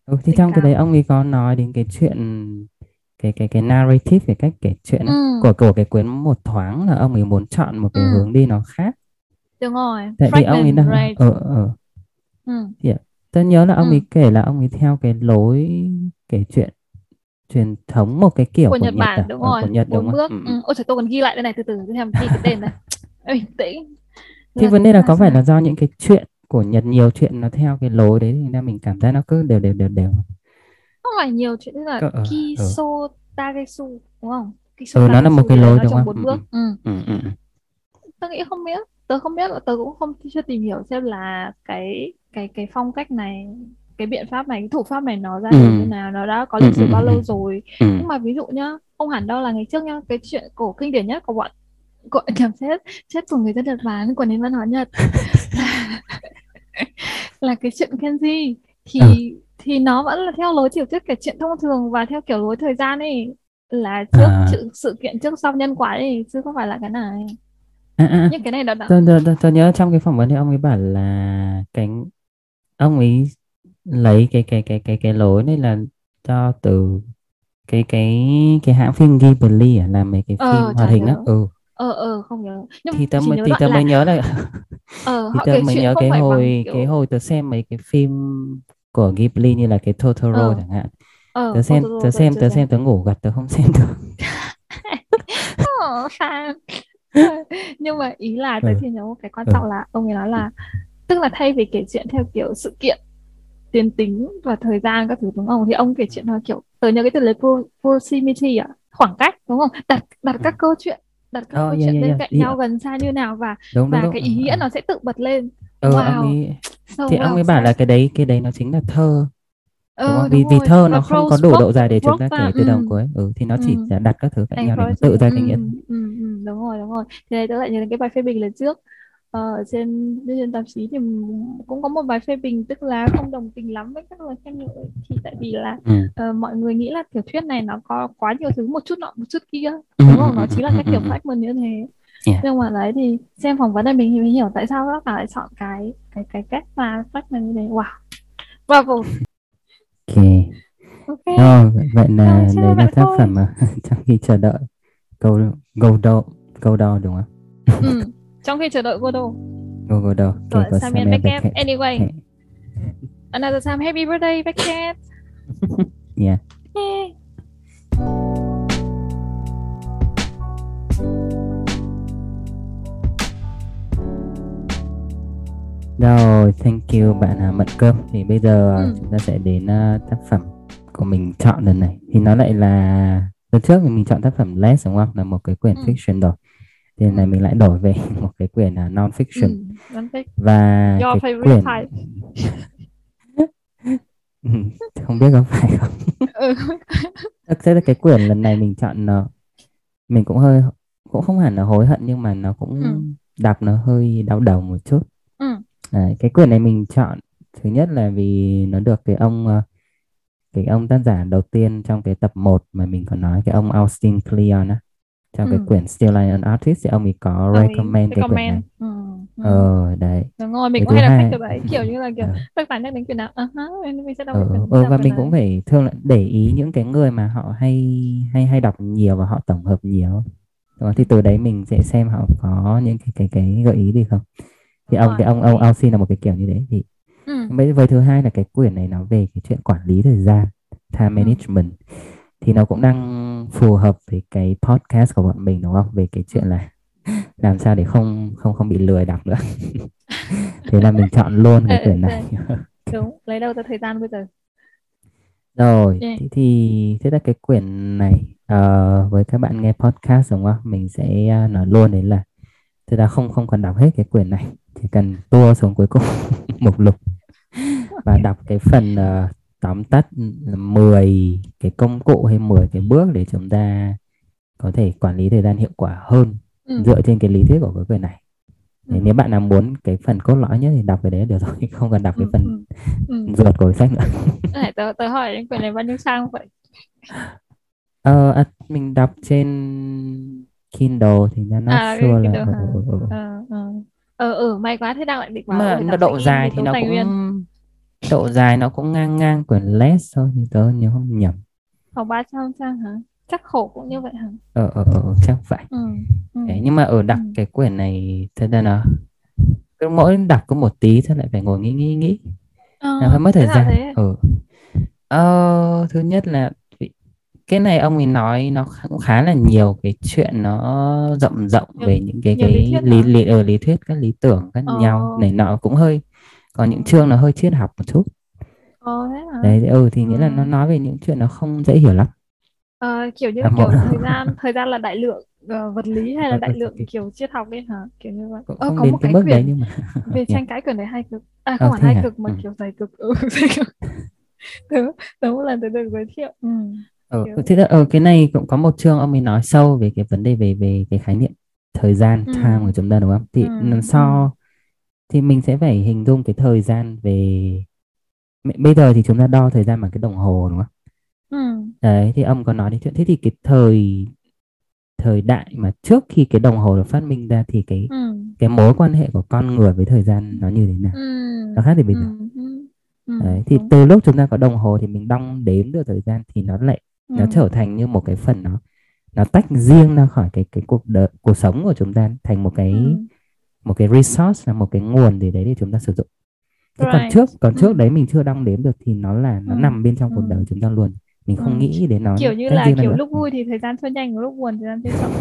ừ thì tình trong cái đấy ông ấy có nói đến cái chuyện cái cái cái narrative cái cách kể chuyện Ừ, của của cái quyển một thoáng là ông ấy muốn chọn một cái ừ, hướng đi nó khác. Đúng rồi. tại vì ông ấy Fragment, đang right. ở ở Ừ, thì tôi nhớ là ông ừ. ấy kể là ông ấy theo cái lối kể chuyện truyền thống một cái kiểu của của Nhật Nhật Bản à đúng ở rồi của Nhật đúng bốn không bước ừ. ừ. ừ. ôi trời tôi còn ghi lại đây này từ từ tôi xem ghi cái tên này bình tĩnh thì vấn đề là có phải là do những cái chuyện của Nhật nhiều chuyện nó theo cái lối đấy thì ra mình cảm giác nó cứ đều đều đều đều không phải nhiều chuyện tức là ờ Kiso Tagesu đúng không Kiso ừ, nó là một cái lối đúng không bốn ừ, ừ. bước ừ. Ừ, ừ, ừ. tôi nghĩ không biết tớ không biết là tớ cũng không chưa tìm hiểu xem là cái cái cái phong cách này cái biện pháp này cái thủ pháp này nó ra Ừ. như nào nó đã có Ừ, lịch sử ừ, bao ừ. lâu rồi ừ. nhưng mà ví dụ nhá không hẳn đâu là ngày trước nhá cái chuyện cổ kinh điển nhất của bọn của nhầm chết chết của người dân Nhật Bản của nền văn hóa Nhật là, là cái chuyện Kenji thì Ừ. thì nó vẫn là theo lối tiểu thuyết kể chuyện thông thường và theo kiểu lối thời gian ấy là trước À. sự, sự kiện trước sau nhân quả ấy chứ không phải là cái này À, à, nhưng cái này đã tôi, tôi, tôi, tôi nhớ trong cái phỏng vấn thì ông ấy bảo là cái ông ấy lấy cái cái cái cái cái lối này là cho từ cái cái cái hãng phim Ghibli à, làm mấy cái Ờ, phim hoạt chả hình á. ừ. Ờ ờ không nhớ. Nhưng thì tớ chỉ mới nhớ thì tớ là mới nhớ là ờ thì họ tớ mới nhớ không cái hồi kiểu cái hồi tớ xem mấy cái phim của Ghibli như là cái Totoro Ờ. chẳng hạn. Ờ tớ xem Totoro tớ xem chưa tớ xem. tớ ngủ gật tớ không xem được. Ờ, nhưng mà ý là tới Ừ. thì nhớ một cái quan Ừ. trọng là ông ấy nói là tức là thay vì kể chuyện theo kiểu sự kiện tiến tính và thời gian các thứ đúng không? Thì ông kể chuyện theo kiểu tớ nhớ cái từ là pro, proximity à khoảng cách đúng không? Đặt đặt các câu chuyện đặt các Ờ, câu yeah, chuyện yeah, bên yeah. cạnh Ý- nhau gần xa như nào và đúng đúng và đúng. cái ừ, ý nghĩa ừ. nó sẽ tự bật lên. Ừ, wow. ông ấy so thì ông well ấy bảo là cái đấy cái đấy nó chính là thơ. Đúng vì đúng vì rồi. thơ nó không có đủ độ dài để chúng ta kể từ đầu ừ. cuối. Ừ thì nó chỉ Ừ. là đặt các thứ cạnh nhau để tự ra cái ừ, nghĩa ừ, ừ, đúng rồi đúng rồi. Thì này tớ lại nhớ đến cái bài phê bình lần trước ở trên trên tạp chí thì cũng có một bài phê bình tức là không đồng tình lắm với các lời khen ngợi thì tại vì là ừ. ờ, mọi người nghĩ là tiểu thuyết này nó có quá nhiều thứ một chút nọ một chút kia. Ừ, đúng ừ, không? Nó ừ, chỉ là ừ, kiểu ừ. fragment như thế. Yeah. nhưng mà đấy thì xem phỏng vấn này mình thì hiểu tại sao các bạn lại chọn cái cái cái cách mà fragment như thế. Wow. Bravo ok. Ok. Rồi, vậy là đấy là bạn tác phẩm mà trong khi chờ đợi câu câu đo câu đo đúng không? Ừ. trong khi chờ đợi Godot Go Go Do Rồi, okay, của Samuel Samuel Beckett. Beckett Anyway. Okay. another time happy birthday Beckett Yeah. Yay. Rồi, thank you bạn à, Mận Cơm. Thì bây giờ Ừ. chúng ta sẽ đến à, tác phẩm của mình chọn lần này. Thì nó lại là lần trước thì mình chọn tác phẩm Less đúng không? Là một cái quyển Ừ. fiction rồi. Thì này Ừ. mình lại đổi về một cái quyển là non fiction ừ. Và Your cái favorite quyển type. Không biết có phải không? ừ. Thực ra là cái quyển lần này mình chọn nó mình cũng hơi cũng không hẳn là hối hận nhưng mà nó cũng Ừ. đọc nó hơi đau đầu một chút. Ừ. Đấy, cái quyển này mình chọn thứ nhất là vì nó được cái ông ờ, cái ông tác giả đầu tiên trong cái tập 1 mà mình có nói cái ông Austin Kleon á trong cái Ừ. quyển Still Like an Artist thì ông ấy có Ông recommend cái quyển này. Ừ. Ừ. Ờ đấy. Đúng rồi, mình Cái cũng hay đọc sách kiểu đấy, kiểu như là kiểu Ờ. tác giả nhắc đến quyển nào, ha, mình sẽ đọc Ờ, cái quyển, ừ, và mình đấy. cũng phải thường là để ý những cái người mà họ hay hay hay đọc nhiều và họ tổng hợp nhiều Đúng không? thì từ đấy mình sẽ xem họ có những cái cái cái gợi ý gì không thì ông rồi, cái ông ông. Austin là một cái kiểu như thế thì Ừ. với với thứ hai là cái quyển này nó về cái chuyện quản lý thời gian time Ừ. thì nó cũng đang phù hợp với cái podcast của bọn mình đúng không? Về cái chuyện là làm sao để không không không bị lười đọc nữa. Thế là mình chọn luôn cái Ờ, quyển ờ, này Đúng, lấy đâu ra thời gian bây giờ. rồi Yeah. thế thì thế là cái quyển này ờ, với các bạn nghe podcast đúng không? Mình sẽ ờ, nói luôn đấy là thực ra không không cần đọc hết cái quyển này. Chỉ cần tua xuống cuối cùng mục lục và đọc cái phần ờ, tóm tắt là 10 cái công cụ hay 10 cái bước để chúng ta có thể quản lý thời gian hiệu quả hơn Ừ. dựa trên cái lý thuyết của cái quyển này Ừ. Nếu bạn nào muốn cái phần cốt lõi nhất thì đọc cái đấy được rồi không cần đọc cái Ừ. phần Ừ. Ừ. ruột của sách nữa Này, tớ, tớ hỏi đến quyển này bao nhiêu trang vậy? ờ à, mình đọc trên Kindle thì nó not À, sure là ờ, hả? ờ, ờ, ờ. Ờ, ừ, may quá, thế đang lại định bảo mà nó độ dài thì nó cũng nguyên. Độ dài nó cũng ngang ngang quyển less thôi thì tớ nhớ không nhầm Khoảng 300 trang hả? Chắc khổ cũng như vậy hả? ờ ờ ờ chắc vậy Ừ. Ừ. Đấy, nhưng mà ở đọc Ừ. cái quyển này thật ra nó cứ mỗi đọc có một tí thôi lại phải ngồi nghĩ nghĩ nghĩ Ờ, là hơi mất thời gian ừ. ờ, thứ nhất là cái này ông ấy nói nó khá- cũng khá là nhiều cái chuyện nó rộng rộng về những cái nhiều cái lý lý lý ở lý thuyết các lý tưởng khác Ờ. nhau này nọ cũng hơi có những chương nó hơi triết học một chút. Ờ, thế hả? đấy ừ thì nghĩa là Ừ. nó nói về những chuyện nó không dễ hiểu lắm. Ờ, kiểu như À, kiểu một thời gian thời gian là đại lượng ờ, vật lý hay là Ờ, đại ờ, lượng kiểu triết học ấy hả? Kiểu như vậy. cũng ờ, không có một đến cái cái mức đấy quyển nhưng mà về tranh cãi quyển đấy hay cực. À ờ không hẳn thế hay hả? cực mà ừ. kiểu dày cực. Ừ, dày cực. Tớ tớ một lần tớ được giới thiệu. Ừ, Ờ, kiểu thế là ở cái này cũng có một chương ông ấy nói sâu về cái vấn đề về về cái khái niệm thời gian ừ, time của chúng ta đúng không? ừ, Thì làm ừ, sao thì mình sẽ phải hình dung cái thời gian về bây giờ thì chúng ta đo thời gian bằng cái đồng hồ đúng không? ừ, Đấy thì ông có nói đến chuyện. Thế thì cái thời thời đại mà trước khi cái đồng hồ được phát minh ra thì cái ừ, cái mối quan hệ của con người với thời gian nó như thế nào? ừ, Nó khác thì bây ừ, giờ. ừ, ừ, Đấy, thì từ lúc chúng ta có đồng hồ thì mình đong đếm được thời gian thì nó lại ừ, nó trở thành như một cái phần nó nó tách riêng ra khỏi cái cái cuộc đời cuộc sống của chúng ta thành một ừ, cái một cái resource là một cái nguồn gì đấy để chúng ta sử dụng. Thế còn right trước còn ừ, trước đấy mình chưa đong đếm được thì nó là ừ, nó nằm bên trong ừ, cuộc đời chúng ta luôn. Mình ừ. không nghĩ đến nó kiểu như là kiểu nữa. lúc Ừ. vui thì thời gian trôi nhanh lúc buồn thời gian trôi chậm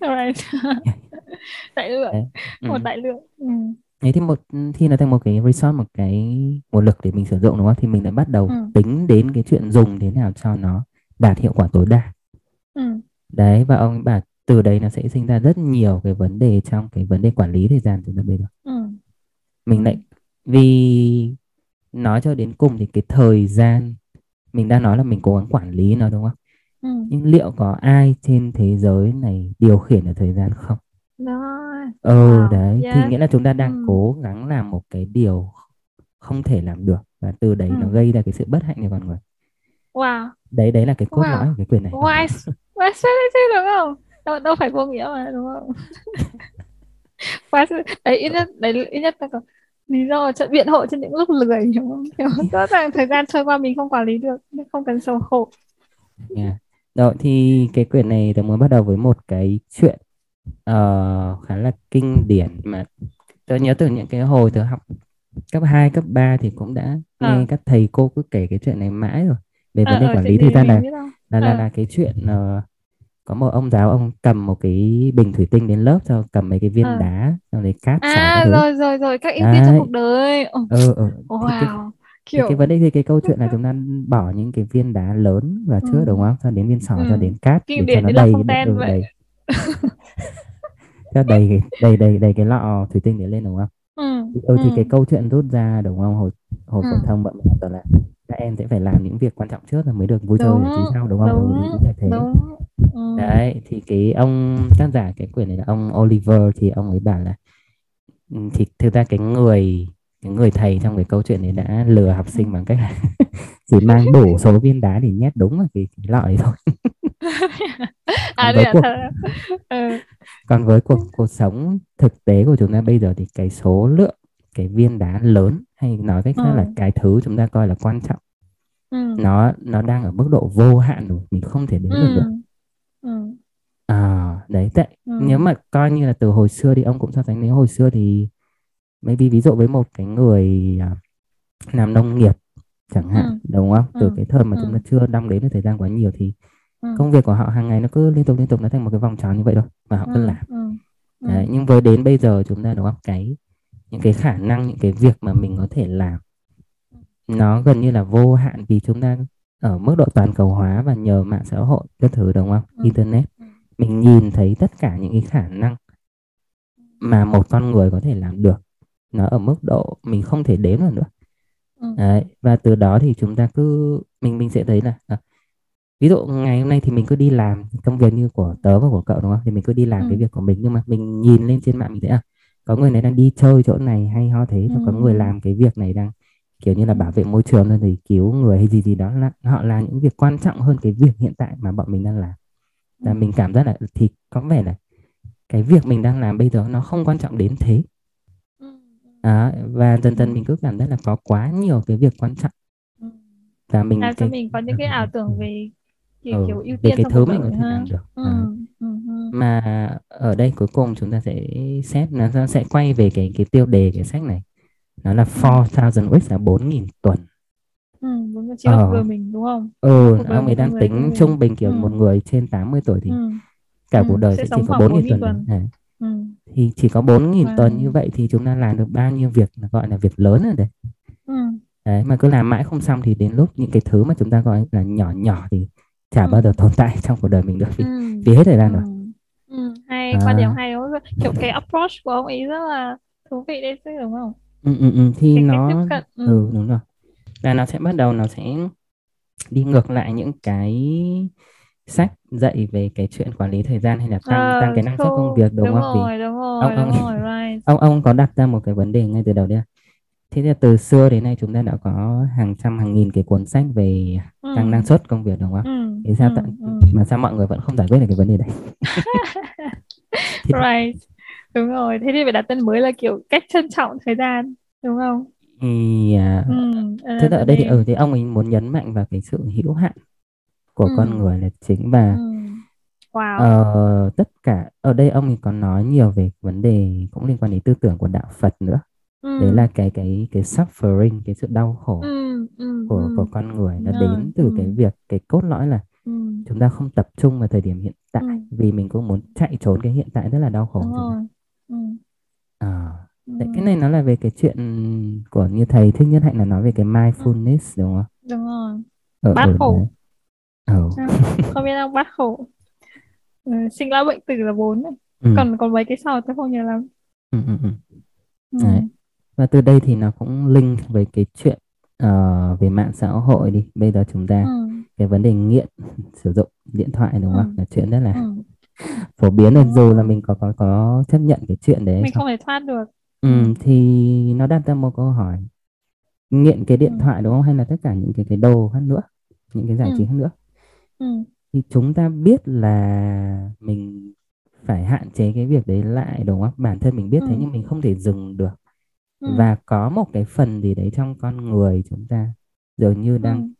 right đại lượng Đấy. Ừ. một đại lượng ừ, Thế thì một khi nó thành một cái resource một cái nguồn lực để mình sử dụng đúng không? Thì mình lại bắt đầu ừ, tính đến cái chuyện dùng thế nào cho nó đạt hiệu quả tối đa. ừ, đấy và ông bảo từ đấy nó sẽ sinh ra rất nhiều cái vấn đề trong cái vấn đề quản lý thời gian chúng ta bây giờ ừ, mình ừ, lại vì nói cho đến cùng thì cái thời gian mình đang nói là mình cố gắng quản lý nó đúng không ừ. nhưng liệu có ai trên thế giới này điều khiển được thời gian không đó ừ wow đấy thì yes nghĩa là chúng ta ừ, đang cố gắng làm một cái điều không thể làm được và từ đấy ừ. nó gây ra cái sự bất hạnh cho con người wow đấy đấy là cái cốt lõi wow của cái quyền này why why say thế đúng không đâu đâu phải vô nghĩa mà đúng không? Why say- đấy ít nhất đấy ít nhất là có lý do cho biện hộ cho những lúc lười đúng không? Kiểu rõ ràng thời gian trôi qua mình không quản lý được nên không cần sầu khổ. Yeah. Rồi thì cái quyển này tôi muốn bắt đầu với một cái chuyện ờ, khá là kinh điển mà tôi nhớ từ những cái hồi tôi học cấp 2, cấp 3 thì cũng đã nghe các thầy cô cứ kể cái chuyện này mãi rồi về ờ vấn đề ờ quản lý thời gian không là là ờ. là cái chuyện ờ, có một ông giáo ông cầm một cái bình thủy tinh đến lớp cho cầm mấy cái viên ờ. đá xong rồi cát à rồi rồi rồi các ưu tiên trong cuộc đời. Ừ, ừ. thì cái wow thì cái kiểu vấn đề thì cái câu chuyện là chúng ta bỏ những cái viên đá lớn vào ừ, trước đúng không? Cho đến viên sỏi cho ừ. đến cát kinh để cho nó đầy Fontaine ừ, đầy. Cho đầy cái đầy đầy đầy cái lọ thủy tinh để lên đúng không? Ừ, thì, ừ, thì cái ừ, câu chuyện rút ra đúng không? Hồi hồi ừ. phổ thông bọn mình là các em sẽ phải làm những việc quan trọng trước rồi mới được vui chơi đúng giải trí sau đúng không ừ, đúng ý là thế đúng ừ. đấy thì cái ông tác giả cái quyển này là ông Oliver thì ông ấy bảo là ừ, thì thực ra cái người cái người thầy trong cái câu chuyện này đã lừa học ừ. sinh bằng cách là chỉ mang đủ số viên đá thì nhét đúng vào cái, cái lọ ấy thôi à còn với là cuộc ừ. còn với cuộc cuộc sống thực tế của chúng ta bây giờ thì cái số lượng cái viên đá lớn hay nói cách khác là Ừ. cái thứ chúng ta coi là quan trọng Ừ. nó nó đang ở mức độ vô hạn rồi mình không thể đếm được nữa Ừ. Ừ. à đấy tại Ừ. nếu mà coi như là từ hồi xưa thì ông cũng so sánh nếu hồi xưa thì maybe ví dụ với một cái người à, làm nông nghiệp chẳng Ừ. hạn đúng không từ Ừ. cái thời mà chúng Ừ. ta chưa đong đếm được thời gian quá nhiều thì Ừ. công việc của họ hàng ngày nó cứ liên tục liên tục nó thành một cái vòng tròn như vậy thôi và họ cứ Ừ. làm Ừ. Ừ. đấy nhưng với đến bây giờ chúng ta đúng không cái những cái khả năng những cái việc mà mình có thể làm nó gần như là vô hạn vì chúng ta ở mức độ toàn cầu hóa và nhờ mạng xã hội các thứ đúng không Ừ. internet Ừ. mình nhìn thấy tất cả những cái khả năng mà một con người có thể làm được nó ở mức độ mình không thể đếm được nữa Ừ. đấy và từ đó thì chúng ta cứ mình mình sẽ thấy là à, ví dụ ngày hôm nay thì mình cứ đi làm công việc như của tớ và của cậu đúng không thì mình cứ đi làm Ừ. cái việc của mình nhưng mà mình nhìn lên trên mạng mình thấy à có người này đang đi chơi chỗ này hay ho thế Ừ. có người làm cái việc này đang kiểu như là Ừ. bảo vệ môi trường rồi cứu người hay gì gì đó là họ làm những việc quan trọng hơn cái việc hiện tại mà bọn mình đang làm và Ừ. mình cảm giác là thì có vẻ là cái việc mình đang làm bây giờ nó không quan trọng đến thế Ừ. à, và dần Ừ. dần mình cứ cảm giác là có quá nhiều cái việc quan trọng Ừ. và mình làm cho cái mình có những cái ảo tưởng về kiểu, ừ, kiểu ưu về tiên cái trong thứ mình có thể làm được ừ. à. Ừ. Ừ. mà ở đây cuối cùng chúng ta sẽ xét nó sẽ quay về cái cái tiêu đề cái sách này nó là Ừ. 4000 weeks là 4.000 tuần Ừ. đúng rồi, đời ờ mình đúng không ừ cuộc ông ấy đang tính trung bình kiểu ừ. một người trên 80 tuổi thì Ừ. cả Ừ. cuộc đời sẽ sẽ chỉ có khoảng 4.000 4.000 tuần tuần ừ. thì chỉ có 4.000 Wow. tuần như vậy thì chúng ta làm được bao nhiêu việc gọi là việc lớn rồi đấy Ừ. đấy mà cứ làm mãi không xong thì đến lúc những cái thứ mà chúng ta gọi là nhỏ nhỏ thì chả Ừ. bao giờ tồn tại trong cuộc đời mình được vì, ừ vì hết thời gian ừ rồi ừ hay quan điểm à, hay đúng không kiểu cái approach của ông ấy rất là thú vị đấy chứ đúng không? Ừ, ừ, ừ, thì cái cách tiếp nó cận ừ. ừ đúng rồi. Là nó sẽ bắt đầu nó sẽ đi ngược lại những cái sách dạy về cái chuyện quản lý thời gian hay là tăng tăng ờ cái năng suất công true việc đúng đúng không? Vì rồi đúng ông rồi ông đúng rồi right. ông ông có đặt ra một cái vấn đề ngay từ đầu đấy à? thế thì từ xưa đến nay chúng ta đã có hàng trăm hàng nghìn cái cuốn sách về tăng năng ừ suất công việc đúng không? Ừ thế sao ừ tận ừ. Mà sao mọi người vẫn không giải quyết được cái vấn đề đấy? Thì, right. Đúng rồi. Thế thì phải đặt tên mới là kiểu cách trân trọng thời gian đúng không? Thì à, ừ thế ở đây thì ở thì ông ấy muốn nhấn mạnh vào cái sự hữu hạn của con ừ người là chính ừ. Và wow. ờ, tất cả ở đây ông ấy còn nói nhiều về vấn đề cũng liên quan đến tư tưởng của đạo Phật nữa. Đấy ừ là cái cái cái suffering cái sự đau ừ khổ ừ của của ừ. con người nó rồi đến ừ từ cái việc cái cốt lõi là ừ chúng ta không tập trung vào thời điểm hiện ừ tại vì mình cũng muốn chạy trốn cái hiện tại rất là đau khổ đúng rồi ừ à, ừ đấy, cái này nó là về cái chuyện của như thầy thích nhất hạnh là nói về cái ừ mindfulness đúng không đúng rồi. Ở bát ở đấy. Khổ ở không không biết không bát khổ. Ừ, sinh lão bệnh tử là bốn này. Ừ, còn còn mấy cái sau tôi không nhớ lắm. Ừ, ừ, ừ. ừ Đấy. và từ đây thì nó cũng link với cái chuyện ờ, về mạng xã hội đi. Bây giờ chúng ta ừ. cái vấn đề nghiện sử dụng điện thoại đúng không ừ. Là chuyện rất là ừ. phổ biến rồi. Dù là mình có có có chấp nhận cái chuyện đấy mình không không? thể thoát được. Ừ ừ, thì nó đặt ra một câu hỏi. Nghiện cái điện ừ. thoại đúng không? Hay là tất cả những cái cái đồ khác nữa? Những cái giải ừ. trí khác nữa? Ừ. Thì chúng ta biết là mình phải hạn chế cái việc đấy lại đúng không bản thân mình biết thế ừ. nhưng mình không thể dừng được ừ. Và có một cái phần gì đấy trong con người chúng ta dường như ừ. đang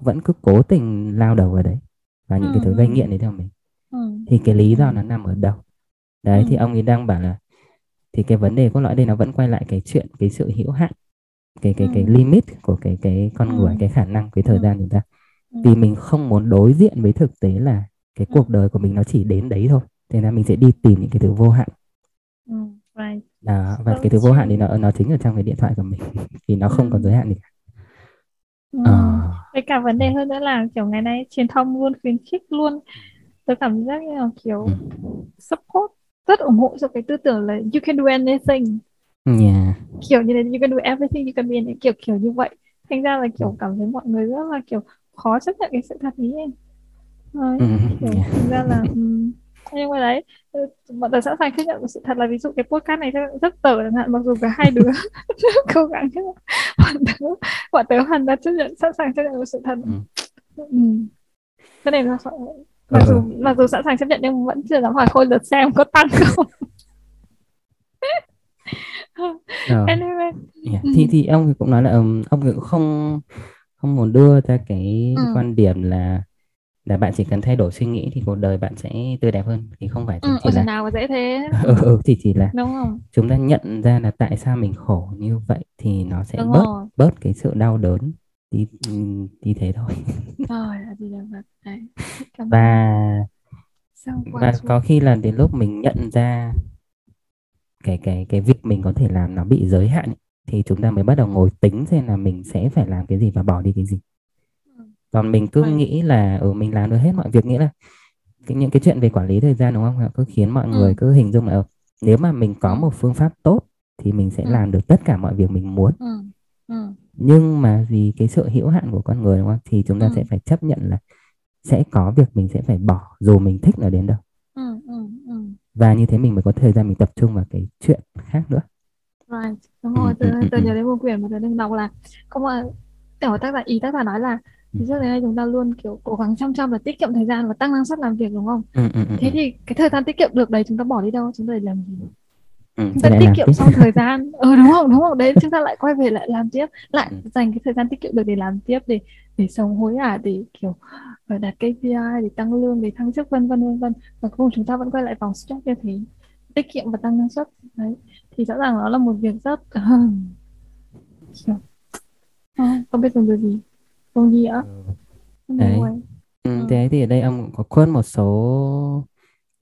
vẫn cứ cố tình lao đầu vào đấy và ừ những cái thứ gây ừ nghiện đấy theo mình. Ừ. Thì cái lý ừ. do nó nằm ở đâu? Đấy thì ừ. ông ấy đang bảo là thì cái vấn đề cốt lõi đây nó vẫn quay lại cái chuyện cái sự hữu hạn cái cái cái ừ. limit của cái cái con người ừ cái khả năng cái thời ừ. gian chúng ta. Ừ. Vì mình không muốn đối diện với thực tế là cái ừ. cuộc đời của mình nó chỉ đến đấy thôi. Thế nên mình sẽ đi tìm những cái thứ vô hạn. Ừ right. Đó, và cái thứ vô hạn thì nó nó chính ở trong cái điện thoại của mình. Thì nó không ừ giới hạn gì cả. Ừ ờ. Với cả vấn đề hơn nữa là kiểu ngày nay truyền thông luôn khuyến khích luôn. Tôi cảm giác như là ừ. kiểu support rất ủng hộ cho cái tư tưởng là you can do anything. Yeah. kiểu như là you can do everything you can be anything kiểu kiểu như vậy. Thành ra là Ừ. kiểu cảm thấy mọi người rất là kiểu khó chấp nhận cái sự thật ấy. Đấy, Ừ. kiểu thành ra là um, nhưng mà đấy bọn tớ sẵn sàng chấp nhận sự thật là ví dụ cái podcast này rất tở chẳng hạn mặc dù cả hai đứa cố gắng chứ bọn tớ bọn tớ hoàn toàn chấp nhận sẵn sàng chấp nhận sự thật ừ. ừ. cái này là mặc ờ. dù mặc dù sẵn sàng chấp nhận nhưng vẫn chưa dám hỏi khôi lượt xem có tăng không Ờ. anyway Yeah. ừ. thì thì ông cũng nói là ông cũng không không muốn đưa ra cái Ừ. quan điểm là là bạn chỉ cần thay đổi suy nghĩ thì cuộc đời bạn sẽ tươi đẹp hơn. Thì không phải Ừ, chỉ trời là nào mà dễ thế. Ừ, ừ. ừ, thì chỉ là đúng không? chúng ta nhận ra là tại sao mình khổ như vậy thì nó sẽ đúng bớt rồi. bớt cái sự đau đớn đi đi thế thôi. Rồi ơn. Và và có khi là đến lúc mình nhận ra cái cái cái việc mình có thể làm nó bị giới hạn ấy, thì chúng ta mới bắt đầu ngồi tính xem là mình sẽ phải làm cái gì và bỏ đi cái gì. ừ. Còn mình cứ nghĩ là ở mình làm được hết mọi việc nghĩa là cái, những cái chuyện về quản lý thời gian đúng không Họ cứ khiến mọi Ừ. người cứ hình dung là ờ, nếu mà mình có Ừ. một phương pháp tốt thì mình sẽ Ừ. làm được tất cả mọi việc mình muốn ừ. Ừ. nhưng mà vì cái sự hữu hạn của con người đúng không thì chúng ta Ừ. sẽ phải chấp nhận là sẽ có việc mình sẽ phải bỏ dù mình thích nó đến đâu Ừ. Ừ. Ừ. và như thế mình mới có thời gian mình tập trung vào cái chuyện khác nữa Right. đúng ừ, rồi ừ, ừ, tớ ừ. nhớ đến một quyển mà tớ đang đọc là không mà tiểu tác giả ý tác giả nói là Ừ. từ trước đến nay chúng ta luôn kiểu cố gắng chăm chăm là tiết kiệm thời gian và tăng năng suất làm việc đúng không? Ừ, ừ, ừ, thế ừ. thì cái thời gian tiết kiệm được đấy chúng ta bỏ đi đâu? Chúng ta để làm gì? Ừ, chúng ta tiết kiệm xong thời gian. Ừ đúng không? Đúng không? Đấy chúng ta lại quay về lại làm tiếp. Lại Ừ. dành cái thời gian tiết kiệm được để làm tiếp để để sống hối hả để kiểu ờ, đạt KPI để tăng lương để thăng chức vân vân vân vân. Và cuối cùng chúng ta vẫn quay lại vòng stress như thế. Tiết kiệm và tăng năng suất. Đấy. Thì rõ ràng nó là một việc rất không biết dùng từ gì gì ạ Ừ. Đấy ừ, Ừ. thế thì ở đây ông cũng có quote một số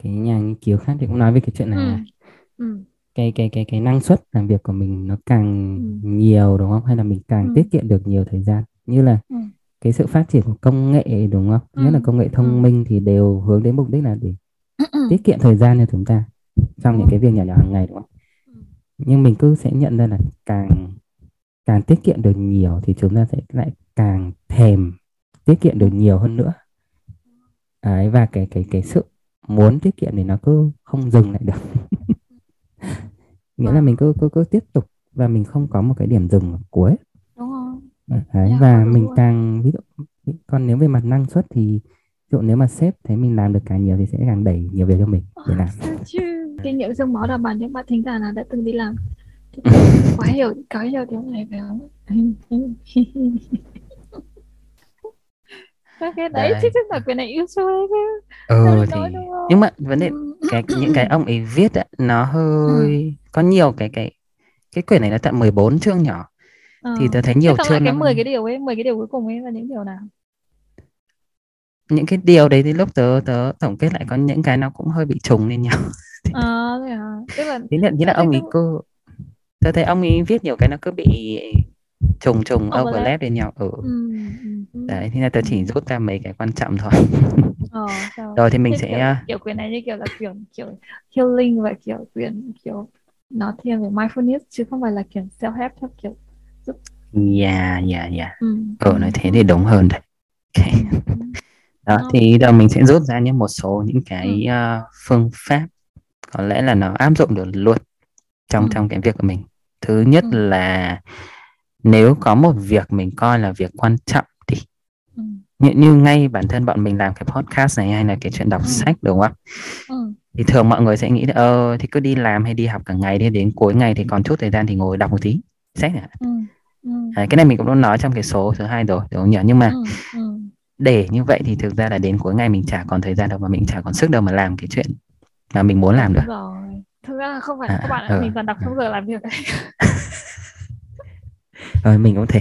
cái nhà nghiên cứu khác thì cũng nói về cái chuyện Ừ. là Ừ. cái cái cái cái năng suất làm việc của mình nó càng Ừ. nhiều đúng không hay là mình càng Ừ. tiết kiệm được nhiều thời gian như là Ừ. cái sự phát triển của công nghệ đúng không Ừ, nhất là công nghệ thông ừ. minh thì đều hướng đến mục đích là để tiết kiệm thời gian cho chúng ta trong những cái việc nhỏ nhỏ hàng ngày đúng không Ừ. nhưng mình cứ sẽ nhận ra là càng càng tiết kiệm được nhiều thì chúng ta sẽ lại càng thèm tiết kiệm được nhiều hơn nữa. Đấy, và cái cái cái sự muốn tiết kiệm thì nó cứ không dừng lại được. Nghĩa là mình cứ cứ cứ tiếp tục và mình không có một cái điểm dừng ở cuối. Đúng Đấy, Dạ, và đúng mình rồi. càng ví dụ còn nếu về mặt năng suất thì ví dụ nếu mà sếp thấy mình làm được càng nhiều thì sẽ càng đẩy nhiều việc cho mình để làm. Sao chứ? Kinh nghiệm sương máu đảm bảo những bạn thính giả nào đã từng đi làm. Quá hiểu quá hiểu điều này phải không cái đấy Đấy. chứ tức là quyền này yêu xuôi chứ ừ Nói thì đúng không? nhưng mà vấn đề Ừ. cái những cái ông ấy viết á, nó hơi có nhiều cái cái cái quyển này nó tận 14 chương nhỏ Ờ. thì tớ thấy nhiều chương cái nó 10 cái điều ấy 10 cái điều cuối cùng ấy là những điều nào những cái điều đấy thì lúc tớ tớ tổng kết lại có những cái nó cũng hơi bị trùng lên nhau ờ thế à tức là thế là, thế là ông ấy cứ tớ thấy ông ấy viết nhiều cái nó cứ bị trùng trùng Overlap. overlap lên nhau ừ. ừ, ừ, đấy thế là tớ chỉ rút ra mấy cái quan trọng thôi ờ rồi thì mình Thế sẽ kiểu, kiểu quyền này như kiểu là kiểu kiểu healing và kiểu quyền kiểu nó thiên về mindfulness chứ không phải là kiểu self help theo kiểu dạ dạ dạ ừ. ừ nói thế thì đúng hơn đấy okay. Ừ. đó Đúng. thì giờ mình sẽ rút ra những một số những cái Ừ. uh, phương pháp có lẽ là nó áp dụng được luôn trong Ừ. trong cái việc của mình thứ nhất Ừ. là nếu có một việc mình coi là việc quan trọng thì Ừ. như, như ngay bản thân bọn mình làm cái podcast này hay là cái chuyện đọc Ừ. sách đúng không Ừ. thì thường mọi người sẽ nghĩ là ờ thì cứ đi làm hay đi học cả ngày đi đến cuối ngày thì còn chút thời gian thì ngồi đọc một tí sách à. Ừ. Ừ. Đấy, cái này mình cũng đã nói trong cái số thứ hai rồi đúng không nhỉ nhưng mà Ừ. Ừ. để như vậy thì thực ra là đến cuối ngày mình chả còn thời gian đâu mà mình chả còn sức đâu mà làm cái chuyện mà mình muốn làm được rồi thực ra là không phải À, các bạn ừ. mình toàn đọc trong giờ làm việc đấy rồi mình cũng thế.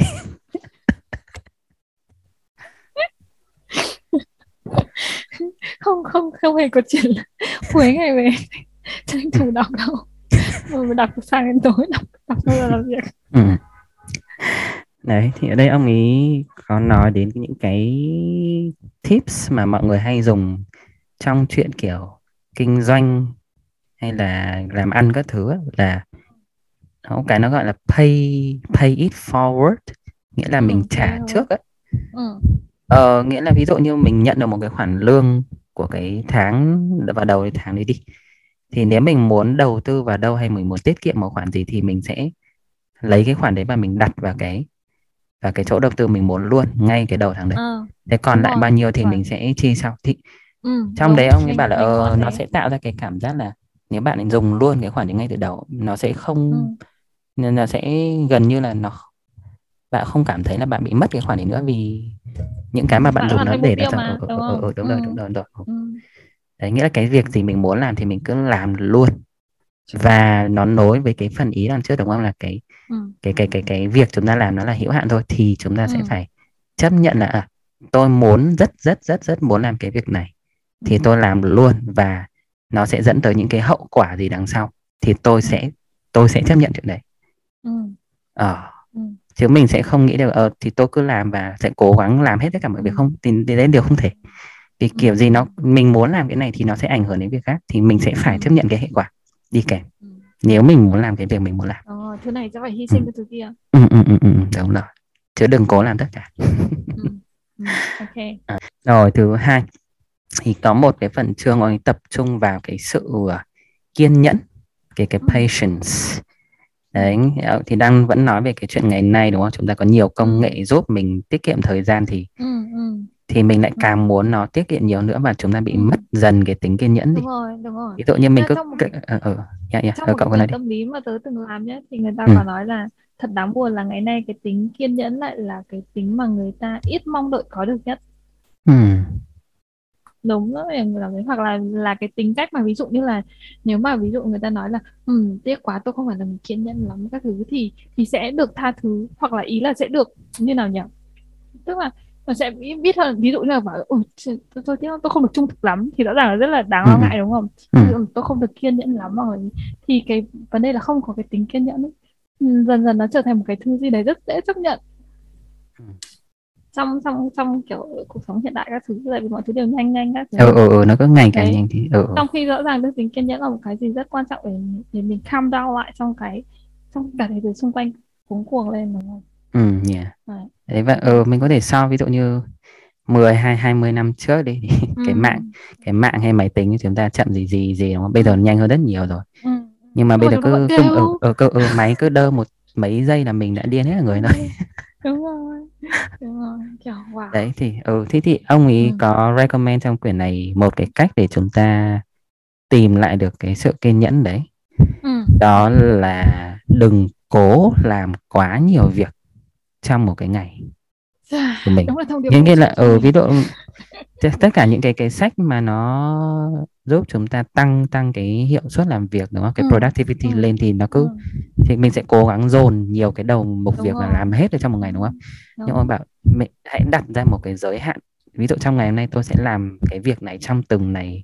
Không không không hề có chuyện là cuối ngày về tranh thủ đọc đâu. Mà mình đọc sang đến tối đọc đọc giờ làm việc. Ừ. đấy thì ở đây ông ấy có nói đến những cái tips mà mọi người hay dùng trong chuyện kiểu kinh doanh hay là làm ăn các thứ là có cái nó gọi là pay pay it forward nghĩa là Ừ, mình trả trước ấy. ừ. Ờ, nghĩa là ví dụ như mình nhận được một cái khoản lương của cái tháng vào đầu cái tháng đấy đi thì nếu mình muốn đầu tư vào đâu hay mình muốn tiết kiệm một khoản gì thì mình sẽ lấy cái khoản đấy và mình đặt vào cái vào cái chỗ đầu tư mình muốn luôn ngay cái đầu tháng đấy Ờ, thế còn đúng lại rồi, bao nhiêu thì mình sẽ chi sau thì ừ, trong đúng. đấy ông ấy Mình- bảo là ờ, nó sẽ tạo ra cái cảm giác là nếu bạn dùng luôn cái khoản đấy ngay từ đầu nó sẽ không ừ. Nên là sẽ gần như là nó bạn không cảm thấy là bạn bị mất cái khoản đấy nữa vì những cái mà bạn Bạn dùng nó để nó tiêu tạo mà, ở, đúng ở, không? đúng rồi Ừ. đúng rồi đúng rồi Ừ. đấy nghĩa là cái việc gì mình muốn làm thì mình cứ làm luôn và nó nối với cái phần ý đằng trước đúng không là cái Ừ. cái cái cái cái việc chúng ta làm nó là hữu hạn thôi thì chúng ta sẽ Ừ. phải chấp nhận là à, tôi muốn rất rất rất rất muốn làm cái việc này thì Ừ. tôi làm luôn và nó sẽ dẫn tới những cái hậu quả gì đằng sau thì tôi sẽ tôi sẽ chấp nhận chuyện đấy Ừ. ờ Ừ. chứ mình sẽ không nghĩ được ờ thì tôi cứ làm và sẽ cố gắng làm hết tất cả mọi việc Ừ. không thì, đấy điều không thể vì kiểu gì nó mình muốn làm cái này thì nó sẽ ảnh hưởng đến việc khác thì mình sẽ phải Ừ. chấp nhận cái hệ quả đi kèm Ừ. nếu mình muốn làm cái việc mình muốn làm Ờ, thứ này sẽ phải hy sinh cái thứ kia. ừ, ừ, ừ, ừ, đúng rồi chứ đừng cố làm tất cả Ừ. Ừ. Ok. rồi thứ hai thì có một cái phần chương ông ấy tập trung vào cái sự uh, kiên nhẫn cái cái Ừ. patience đấy ờ, thì đang vẫn nói về cái chuyện ngày nay đúng không chúng ta có nhiều công nghệ giúp mình tiết kiệm thời gian thì Ừ. Ừ. thì mình lại càng muốn nó tiết kiệm nhiều nữa và chúng ta bị Ừ. mất dần cái tính kiên nhẫn đi Đúng rồi, đúng rồi. ví dụ như mình cứ trong một ờ ờ ờ dạ dạ trong ờ, một cậu cái tâm lý mà tớ từng làm nhé thì người ta Ừ. có nói là thật đáng buồn là ngày nay cái tính kiên nhẫn lại là cái tính mà người ta ít mong đợi có được nhất ừ đúng đó người làm đấy hoặc là là cái tính cách mà ví dụ như là nếu mà ví dụ người ta nói là ừ, tiếc quá tôi không phải là người kiên nhẫn lắm các thứ thì thì sẽ được tha thứ hoặc là ý là sẽ được như nào nhỉ tức là nó sẽ biết hơn ví dụ như là bảo ừ, tôi, tôi, tôi, tôi không được trung thực lắm thì rõ ràng là rất là đáng lo ừ. ngại đúng không ừ ừ, tôi không được kiên nhẫn lắm là thì cái vấn đề là không có cái tính kiên nhẫn ấy. Dần dần nó trở thành một cái thứ gì đấy rất dễ chấp nhận. Trong trong trong kiểu cuộc sống hiện đại các thứ tại vì mọi thứ đều nhanh nhanh các thứ ừ ừ, ừ nó cứ ngày càng nhanh thì ừ, ừ. trong khi rõ ràng đức tính kiên nhẫn là một cái gì rất quan trọng để để mình calm down lại trong cái trong cả cái thứ xung quanh cuống cuồng lên đúng không ừ yeah. Đấy. đấy và ừ, mình có thể so ví dụ như 10 hay 20 năm trước đi thì cái Ừ. mạng cái mạng hay máy tính chúng ta chậm gì gì gì không? Bây giờ nhanh hơn rất nhiều rồi. ừ. Nhưng mà bây giờ cứ ừ, ừ, cứ ừ, máy cứ đơ một mấy giây là mình đã điên hết người rồi. đúng rồi đúng rồi kiểu wow Đấy thì ừ thế thì ông ấy Ừ. có recommend trong quyển này một cái cách để chúng ta tìm lại được cái sự kiên nhẫn đấy. ừ. Đó là đừng cố làm quá nhiều việc trong một cái ngày của mình. đúng là thông điệp nghĩa nghĩa là ở ví dụ tất cả những cái cái sách mà nó giúp chúng ta tăng tăng cái hiệu suất làm việc đúng không cái Ừ, productivity ừ, lên thì nó cứ ừ. thì mình sẽ cố gắng dồn nhiều cái đầu mục Đúng việc là rồi. làm hết được trong một ngày đúng không Đúng. nhưng ông bảo mình hãy đặt ra một cái giới hạn ví dụ trong ngày hôm nay tôi sẽ làm cái việc này trong từng này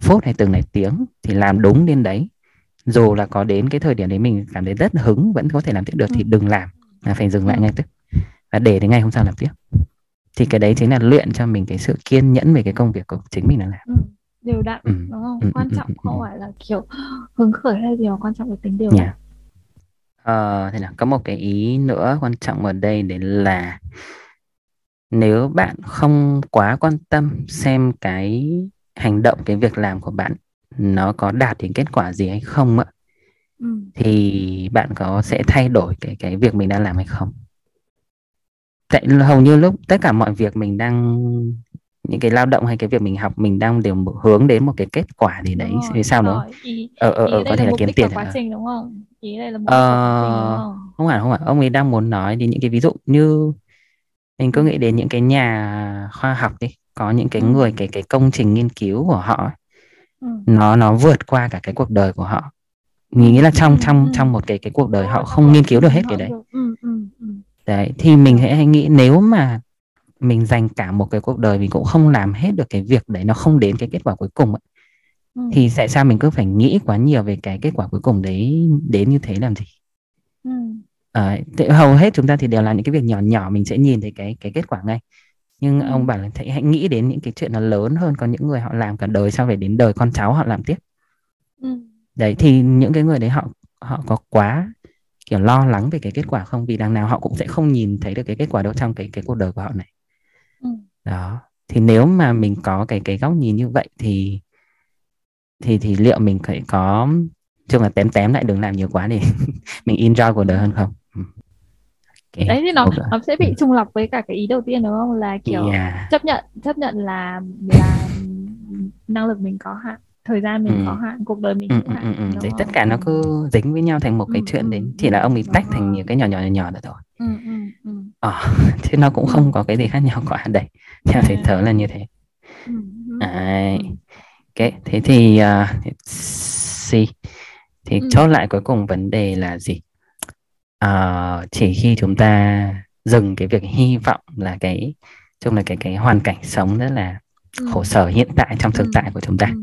phút hay từng này tiếng thì làm đúng đến đấy dù là có đến cái thời điểm đấy mình cảm thấy rất hứng vẫn có thể làm tiếp được thì Ừ. đừng làm là phải dừng lại Ừ. ngay tức và để đến ngày hôm sau làm tiếp thì cái đấy chính là luyện cho mình cái sự kiên nhẫn về cái công việc của chính mình đang làm ừ. đều đặn Ừ. đúng không Ừ, quan ừ, trọng ừ, không ừ. phải là kiểu hứng khởi hay gì mà quan trọng là tính đều đặn Yeah. Ờ, thế nào có một cái ý nữa quan trọng ở đây đấy là nếu bạn không quá quan tâm xem cái hành động cái việc làm của bạn nó có đạt đến kết quả gì hay không ạ ừ. thì bạn có sẽ thay đổi cái cái việc mình đang làm hay không tại hầu như lúc tất cả mọi việc mình đang những cái lao động hay cái việc mình học mình đang đều hướng đến một cái kết quả gì đấy Đúng rồi. thì sao ý, ờ ờ ờ có thể là kiếm tiền quá trình đúng không ý đây là đúng Ờ, không không phải không phải ông ấy đang muốn nói đến những cái ví dụ như mình cứ nghĩ đến những cái nhà khoa học đi có những cái Ừ. người cái cái công trình nghiên cứu của họ ừ. nó nó vượt qua cả cái cuộc đời của họ nghĩa là trong Ừ, trong ừ. trong một cái cái cuộc đời họ trong không nghiên cứu được hết cái đấy. Đấy thì mình hãy hãy nghĩ nếu mà mình dành cả một cái cuộc đời mình cũng không làm hết được cái việc đấy nó không đến cái kết quả cuối cùng ấy, Ừ. thì tại sao mình cứ phải nghĩ quá nhiều về cái kết quả cuối cùng đấy đến như thế làm gì Ừ. Thế hầu hết chúng ta thì đều làm những cái việc nhỏ nhỏ mình sẽ nhìn thấy cái cái kết quả ngay nhưng Ừ. ông bảo là hãy, hãy nghĩ đến những cái chuyện nó lớn hơn có những người họ làm cả đời sau phải đến đời con cháu họ làm tiếp Ừ. đấy thì những cái người đấy họ họ có quá kiểu lo lắng về cái kết quả không vì đằng nào họ cũng sẽ không nhìn thấy được cái kết quả đâu trong cái cái cuộc đời của họ này Ừ. đó thì nếu mà mình có cái cái góc nhìn như vậy thì thì thì liệu mình phải có chung là tém tém lại đừng làm nhiều quá để mình enjoy cuộc đời hơn không Ừ. Ok. đấy thì nó Ok. nó sẽ bị trùng lặp với cả cái ý đầu tiên đúng không là kiểu Yeah. chấp nhận chấp nhận là là năng lực mình có hạn thời gian mình Ừ. có hạn cuộc đời mình ừ, cũng ừ, hạn ừ, ừ. Đấy, tất cả nó cứ dính với nhau thành một cái Ừ, chuyện ừ, đến chỉ là ừ, ông ấy tách thành nhiều cái nhỏ nhỏ nhỏ nhỏ nữa thôi ừ, ừ, ừ. ờ, chứ nó cũng không có cái gì khác nhau cả đây theo thầy À. tớ là như thế Ừ. Đấy. Ok, thế thì uh, see. thì chốt lại cuối cùng vấn đề là gì? Ờ, chỉ khi chúng ta dừng cái việc hy vọng là cái chung là cái cái hoàn cảnh sống rất là khổ sở hiện tại trong thực tại của chúng ta.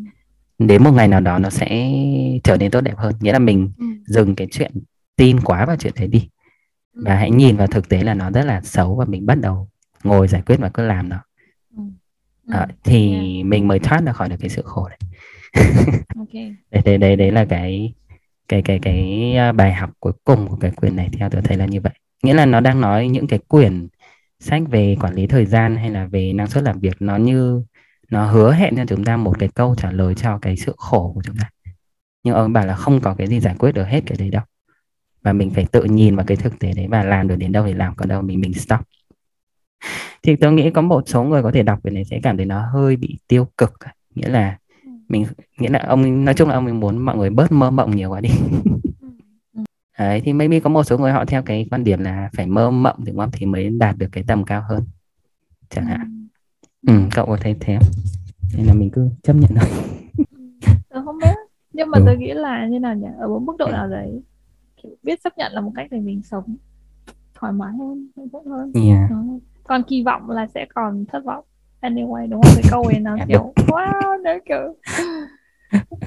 Đến một ngày nào đó nó sẽ trở nên tốt đẹp hơn nghĩa là mình Ừ. dừng cái chuyện tin quá vào chuyện đấy đi Ừ. và hãy nhìn vào thực tế là nó rất là xấu và mình bắt đầu ngồi giải quyết và cứ làm nó Ừ. Ừ. Ờ, thì Yeah. mình mới thoát ra khỏi được cái sự khổ đấy Ok. đấy đấy đấy, đấy là cái cái cái cái à, bài học cuối cùng của cái quyển này theo tôi thấy là như vậy nghĩa là nó đang nói những cái quyển sách về quản lý thời gian hay là về năng suất làm việc nó như nó hứa hẹn cho chúng ta một cái câu trả lời cho cái sự khổ của chúng ta. Nhưng ông bảo là không có cái gì giải quyết được hết cái đấy đâu. Và mình phải tự nhìn vào cái thực tế đấy và làm được đến đâu thì làm còn đâu mình mình stop. Thì tôi nghĩ có một số người có thể đọc cái này sẽ cảm thấy nó hơi bị tiêu cực. Nghĩa là mình nghĩa là ông nói chung là ông muốn mọi người bớt mơ mộng nhiều quá đi. Đấy thì maybe có một số người họ theo cái quan điểm là phải mơ mộng đúng không? Thì mới đạt được cái tầm cao hơn chẳng hạn ừ, cậu có thấy thế nên là mình cứ chấp nhận thôi Tớ không biết nhưng mà Ừ. tớ nghĩ là như nào nhỉ ở một mức độ nào đấy kiểu biết chấp nhận là một cách để mình sống thoải mái hơn hạnh phúc hơn yeah. Đó. còn kỳ vọng là sẽ còn thất vọng anyway đúng không cái câu ấy nó Dạ, kiểu wow nó kiểu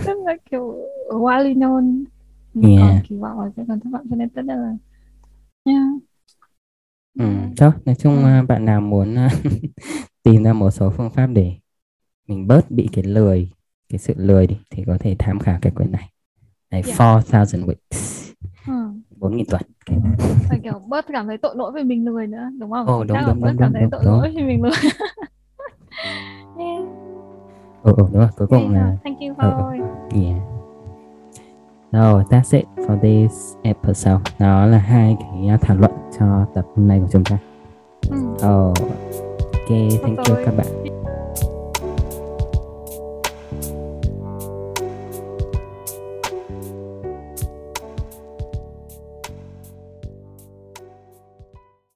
rất là kiểu widely known Yeah. còn kỳ vọng là sẽ còn thất vọng cho nên tất nhiên là yeah. ừ, thôi nói chung ừ. bạn nào muốn tìm ra một số phương pháp để mình bớt bị cái lười cái sự lười đi thì có thể tham khảo cái quyển này này yeah. 4000 weeks bốn nghìn tuần okay. kiểu bớt cảm thấy tội lỗi về mình lười nữa đúng không Ồ, đúng, đúng, bớt đúng, cảm đúng, thấy tội đúng. lỗi vì mình lười yeah. ừ, ừ, đúng rồi cuối cùng là thank you for ừ, yeah So that's it for this episode. Đó là hai cái thảo luận cho tập hôm nay của chúng ta. Ừ. Oh, ok, thank you các bạn.